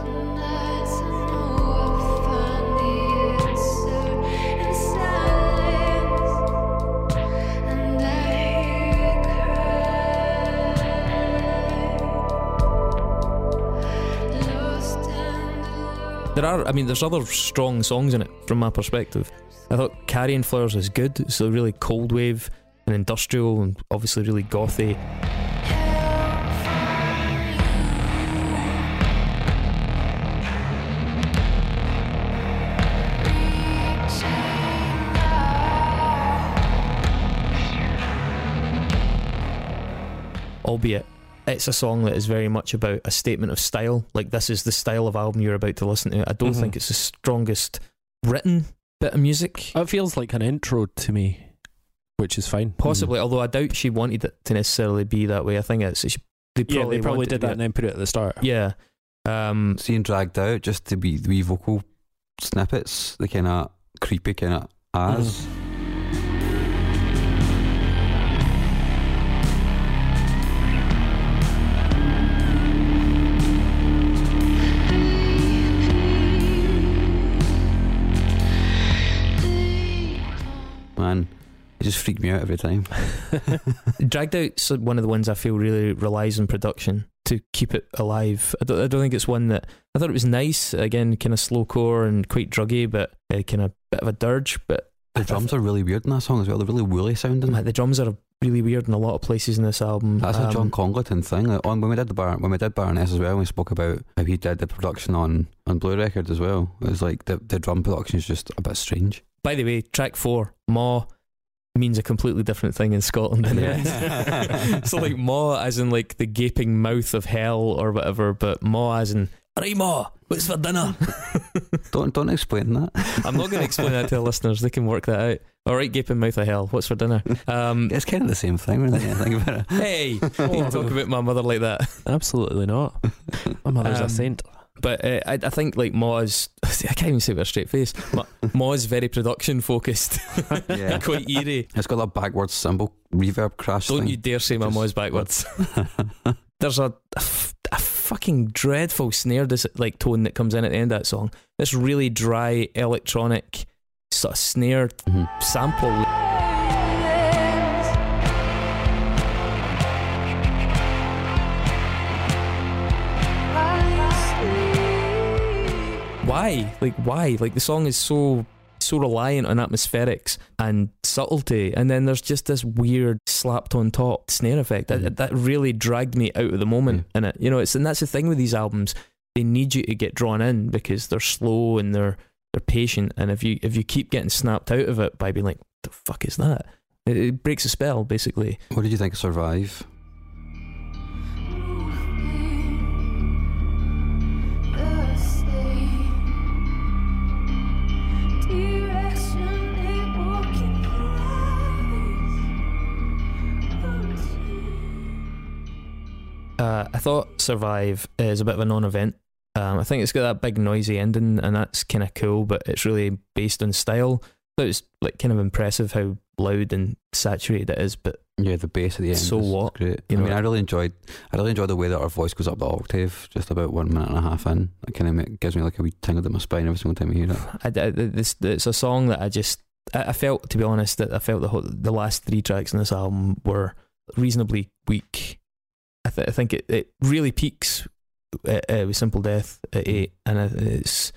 S2: There are, I mean, there's other strong songs in it from my perspective. I thought Carrying Flowers is good. It's a really cold wave and industrial and obviously really gothy. albeit it's a song that is very much about a statement of style. Like this is the style of album you're about to listen to. I don't
S3: Mhm.
S2: think it's the strongest written bit of music.
S3: It feels like an intro to me, which is fine.
S2: Possibly, although I doubt she wanted it to necessarily be that way. I think it's she, they
S3: Yeah,
S2: probably
S3: they probably did that and then put it at the start.
S2: Yeah. Um,
S1: Seeing dragged out just to be the wee vocal snippets, the kind of creepy kind of as. Man, it just freaked me out every time.
S2: Dragged Out's one of the ones I feel really relies on production to keep it alive. I don't, I don't think it's one that I thought it was nice. Again, kind of slowcore and quite druggy, but uh, kind of bit of a dirge. But
S1: The drums are really weird in that song as well. They're really woolly sounding.
S2: Man, the drums are really weird in a lot of places in this album.
S1: That's a
S2: Um,
S1: John Congleton thing. Like, on when we did the bar, when we did Baroness as well, we spoke about how he did the production on on Blue Record as well. It was like the the drum production is just a bit strange.
S2: By the way, track four, Maw, means a completely different thing in Scotland than it is. so like Maw as in like the gaping mouth of hell or whatever, but Ma as in Right, Ma, what's for dinner?
S1: Don't don't explain that.
S2: I'm not going to explain that to the listeners. They can work that out. All right, gaping mouth of hell. What's for dinner? Um,
S1: It's kind of the same thing, really. I think about it.
S2: hey, you talk about my mother like that.
S3: Absolutely not. My mother's
S2: Um,
S3: a saint.
S2: But uh, I, I think like Moz, I can't even say it with a straight face. Moz very production focused,
S1: Yeah.
S2: quite eerie.
S1: It's got that backwards cymbal reverb crash
S2: Don't
S1: thing.
S2: you dare say my
S1: Just-
S2: Moz backwards. There's a a fucking dreadful snare dis- like tone that comes in at the end of that song. This really dry electronic sort of snare
S1: Mhm.
S2: sample. Why? Like why? Like the song is so so reliant on atmospherics and subtlety, and then there's just this weird slapped on top snare effect that
S1: Mhm.
S2: that really dragged me out of the moment in it. You know, it's and that's the thing with these albums. They need you to get drawn in because they're slow and they're they're patient, and if you if you keep getting snapped out of it by being like, "The fuck is that?" It, it breaks the spell, basically.
S1: What did you think of Survive?
S2: Uh, I thought Survive is a bit of a non-event. Um, I think it's got that big noisy ending, and that's kind of cool, but it's really based on style. So it's like kind of impressive how loud and saturated it is, but
S1: Yeah, the bass at the end.
S2: So
S1: is
S2: what?
S1: Great.
S2: You
S1: I
S2: know-
S1: mean, I really enjoyed. I really enjoyed the way that our voice goes up the octave, just about one minute and a half in. It kind of gives me like a wee tingle down my spine every single time I hear it.
S2: I, I, this it's a song that I just I, I felt to be honest that I felt the whole, the last three tracks in this album were reasonably weak. I, think it, it really peaks uh, uh, with Simple Death at eight, and it's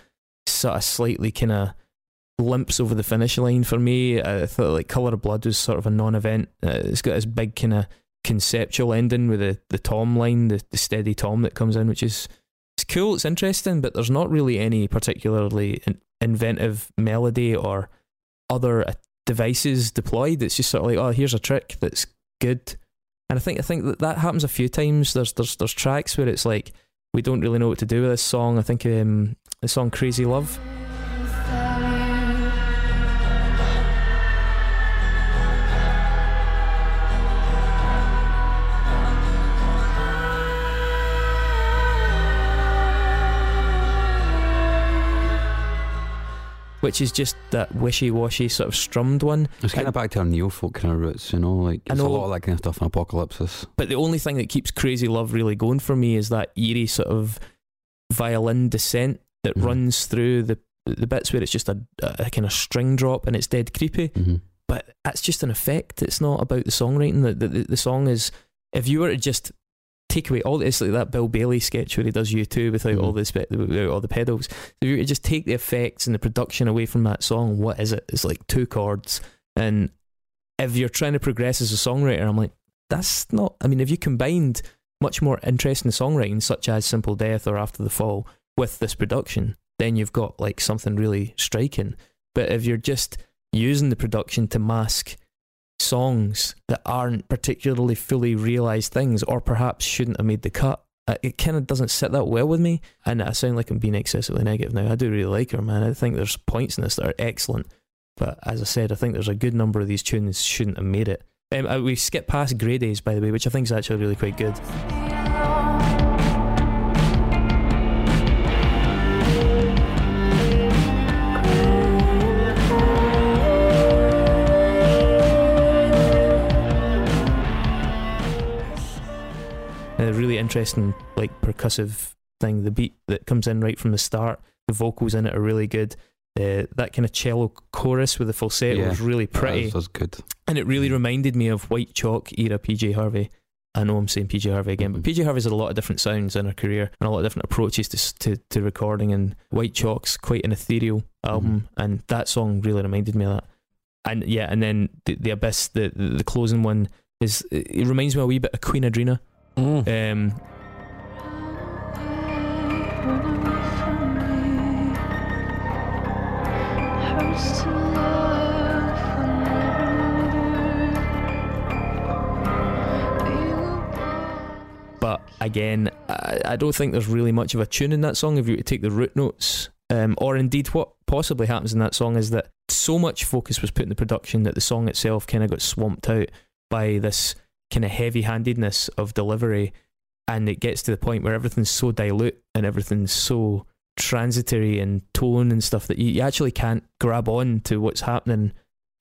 S2: sort of slightly kind of limps over the finish line for me. I thought like Color of Blood was sort of a non-event. Uh, it's got this big kind of conceptual ending with the the tom line, the, the steady tom that comes in, which is it's cool, it's interesting, but there's not really any particularly inventive melody or other uh, devices deployed. It's just sort of like, oh, here's a trick that's good. And I think I think that that happens a few times. There's there's there's tracks where it's like we don't really know what to do with this song. I think um, the song Crazy Love. Which is just that wishy-washy sort of strummed one,
S1: It's kind of back to our neo folk kind of roots, you know. Like it's a lot of that kind of stuff in Apokalypsis.
S2: But the only thing that keeps Crazy Love really going for me is that eerie sort of violin descent that
S1: Mhm.
S2: runs through the the bits where it's just a, a, kind of string drop and it's dead creepy.
S1: Mm-hmm.
S2: But that's just an effect. It's not about the songwriting. The, the, the song is, if you were to just take away all it's like that Bill Bailey sketch where he does U2 without all
S1: Mhm.
S2: the spe- without all the pedals. If you just take the effects and the production away from that song, what is it? It's like two chords. And if you're trying to progress as a songwriter, I'm like, that's not. I mean, if you combined much more interesting songwriting, such as Simple Death or After the Fall, with this production, then you've got like something really striking. But if you're just using the production to mask songs that aren't particularly fully realized things, or perhaps shouldn't have made the cut, uh, it kind of doesn't sit that well with me. And I sound like I'm being excessively negative now. I do really like her, man. I think there's points in this that are excellent. But as I said, I think there's a good number of these tunes shouldn't have made it. Um, uh, we skipped past Grey Days, by the way, which I think is actually really quite good. Really interesting, like percussive thing. The beat that comes in right from the start, the vocals in it are really good. Uh, that kind of cello chorus with the falsetto
S1: Yeah,
S2: is really pretty,
S1: That was, good.
S2: and it really reminded me of White Chalk era PJ Harvey. I know I'm saying PJ Harvey again, but
S1: Mhm.
S2: PJ Harvey's had a lot of different sounds in her career and a lot of different approaches to to, to recording. And White Chalk's quite an ethereal album, and that song really reminded me of that. And yeah, and then the, the Abyss, the, the the closing one is it reminds me a wee bit of Queen Adreena.
S3: Mm.
S2: Um, but again, I, I don't think there's really much of a tune in that song if you take the root notes. Um, or indeed, what possibly happens in that song is that so much focus was put in the production that the song itself kind of got swamped out by this kind of heavy handedness of delivery. And it gets to the point where everything's so dilute and everything's so transitory in tone and stuff that you, you actually can't grab on to what's happening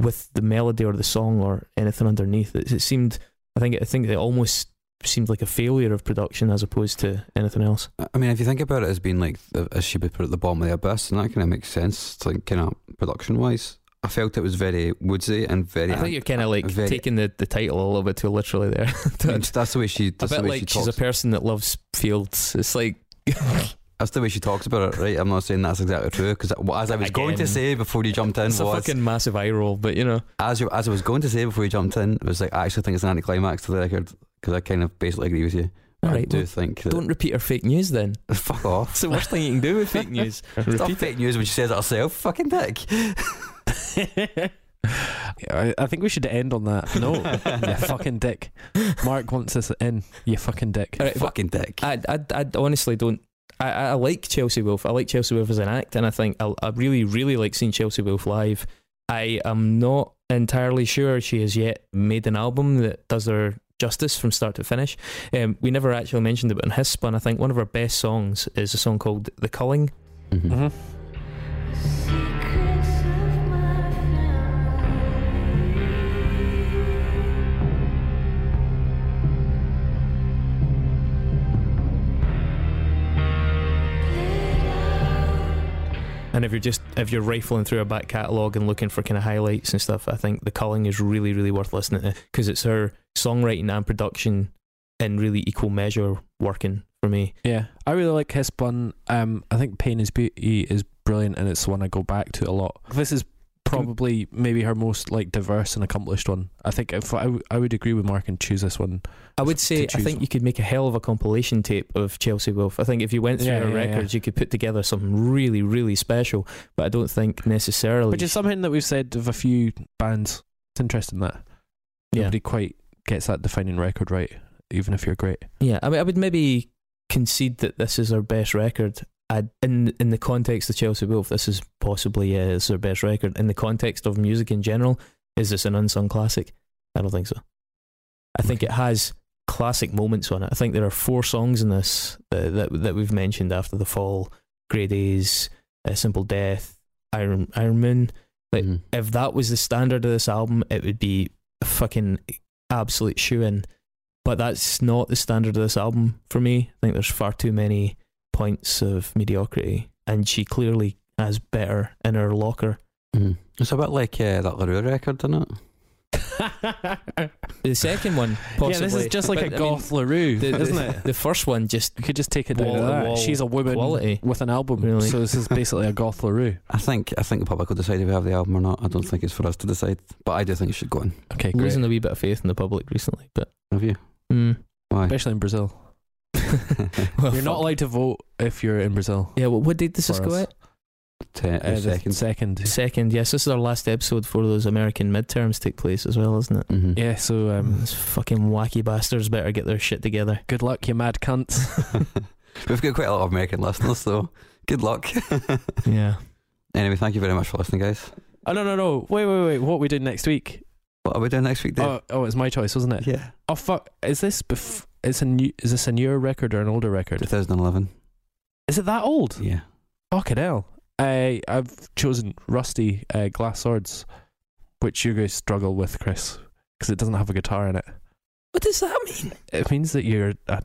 S2: with the melody or the song or anything underneath. It, it seemed, I think, I think it almost seemed like a failure of production as opposed to anything else.
S1: I mean, if you think about it as being like as she would put at the bottom of the abyss, and that kind of makes sense. It's like kind of production wise. I felt it was very woodsy and very.
S2: I think you're kind of like
S1: very-
S2: taking the, the title a little bit too literally there.
S1: That's the way she.
S2: a
S1: That's the
S2: bit like
S1: she
S2: she's a person that loves fields. It's like
S1: that's the way she talks about it, right? I'm not saying that's exactly true because as I was going to say before you jumped in
S2: it's a
S1: was
S2: fucking massive eye roll, but you know,
S1: as you, as I was going to say before you jumped in it was like I actually think it's an anticlimax to the record because I kind of basically agree with you.
S2: all
S1: I do
S2: well,
S1: think
S2: don't repeat her fake news then.
S1: fuck off.
S2: It's the worst thing you can do with fake news. Repeat
S1: fake news when she says it herself. Fucking dick.
S3: I, I think we should end on that. No, you fucking dick. Mark wants us in. You fucking dick.
S2: All right,
S1: Fucking dick.
S2: I, I, I honestly don't. I, I I like Chelsea Wolfe. I like Chelsea Wolfe as an act, and I think I, I really, really like seeing Chelsea Wolfe live. I am not entirely sure she has yet made an album that does her justice from start to finish. Um, we never actually mentioned it, but in Hiss Spun, I think one of her best songs is a song called "The Culling."
S1: Mhm.
S3: Mhm.
S2: And if you're just if you're rifling through a back catalogue and looking for kind of highlights and stuff, I think The Culling is really, really worth listening to because it's her songwriting and production in really equal measure working for me.
S3: Yeah, I really like Hiss Spun. Um, I think Pain is Beauty is brilliant, and it's the one I go back to a lot. This is probably maybe her most like diverse and accomplished one. I think uh, if I, w- I would agree with Mark and choose this one.
S2: I would say I think
S3: one.
S2: you could make a hell of a compilation tape of Chelsea Wolfe. I think if you went through
S3: Yeah,
S2: her
S3: yeah, yeah.
S2: records, you could put together something really, really special. But I don't think necessarily.
S3: Which is something that we've said of a few bands. It's interesting that
S2: yeah,
S3: nobody quite gets that defining record right, even if you're great.
S2: yeah. I mean, I would maybe concede that this is her best record. I, in in the context of Chelsea Wolfe, this is possibly it's her best record. In the context of music in general, is this an unsung classic? I don't think so. I think it has classic moments on it. I think there are four songs in this that that, that we've mentioned after the fall, Grey Days, uh, Simple Death, Iron Iron Moon. Like
S1: Mhm.
S2: if that was the standard of this album, it would be a fucking absolute shoe in. But that's not the standard of this album for me. I think there's far too many points of mediocrity, and she clearly has better in her locker.
S1: Mhm. It's a bit like uh, that La Roux record, isn't it?
S2: The second one, possibly.
S3: yeah, this is just like
S2: but,
S3: a
S2: I mean,
S3: goth La Roux,
S2: the,
S3: isn't
S2: the,
S3: it?
S2: The first one just
S3: You could just take it down
S2: wall
S3: to
S2: to
S3: that.
S2: wall
S3: She's a woman
S2: quality.
S3: with an album,
S2: Really.
S3: so this is basically a goth La Roux.
S1: I think I think the public will decide if we have the album or not. I don't think it's for us to decide, but I do think it should go in.
S3: Okay, great.
S2: losing a wee bit of faith in the public recently. But
S1: Have you?
S2: mm.
S1: Why?
S3: Especially in Brazil.
S2: Well,
S3: You're not allowed to vote if you're in Brazil.
S2: Yeah, well, what date does this
S3: For
S2: go
S3: us.
S2: out?
S1: Ten,
S3: Uh, the
S1: second.
S3: Second.
S2: Second. Yes, this is our last episode before those American midterms take place as well, isn't it?
S1: Mhm.
S3: Yeah, so um,
S2: Those fucking wacky bastards better get their shit together.
S3: good luck, you mad cunts.
S1: We've got quite a lot of American listeners, so good luck.
S2: Yeah.
S1: anyway, thank you very much for listening, guys.
S3: oh no, no, no! Wait, wait, wait! What are we doing next week?
S1: What are we doing next week, Dave?
S3: Oh, oh, it's my choice, wasn't it?
S1: yeah,
S3: Oh fuck! Is this bef- It's a new. Is this a newer record or an older record?
S1: 2011.
S3: Is it that old?
S1: Yeah.
S3: Fucking hell! I I've chosen Rustie uh, Glass Swords, which you guys struggle with, Chris, because it doesn't have a guitar in it.
S2: What does that mean?
S3: It means that you're a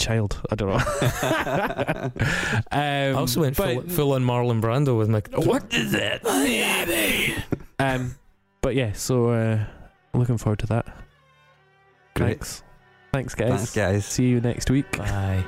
S3: child. I don't know. um,
S2: I also went full,
S3: but,
S2: full on Marlon Brando with my. What is does that mean?
S3: Um, but yeah, so uh, looking forward to that.
S1: Great.
S3: Thanks, thanks, guys.
S1: Thanks, guys.
S3: See you next week.
S2: Bye.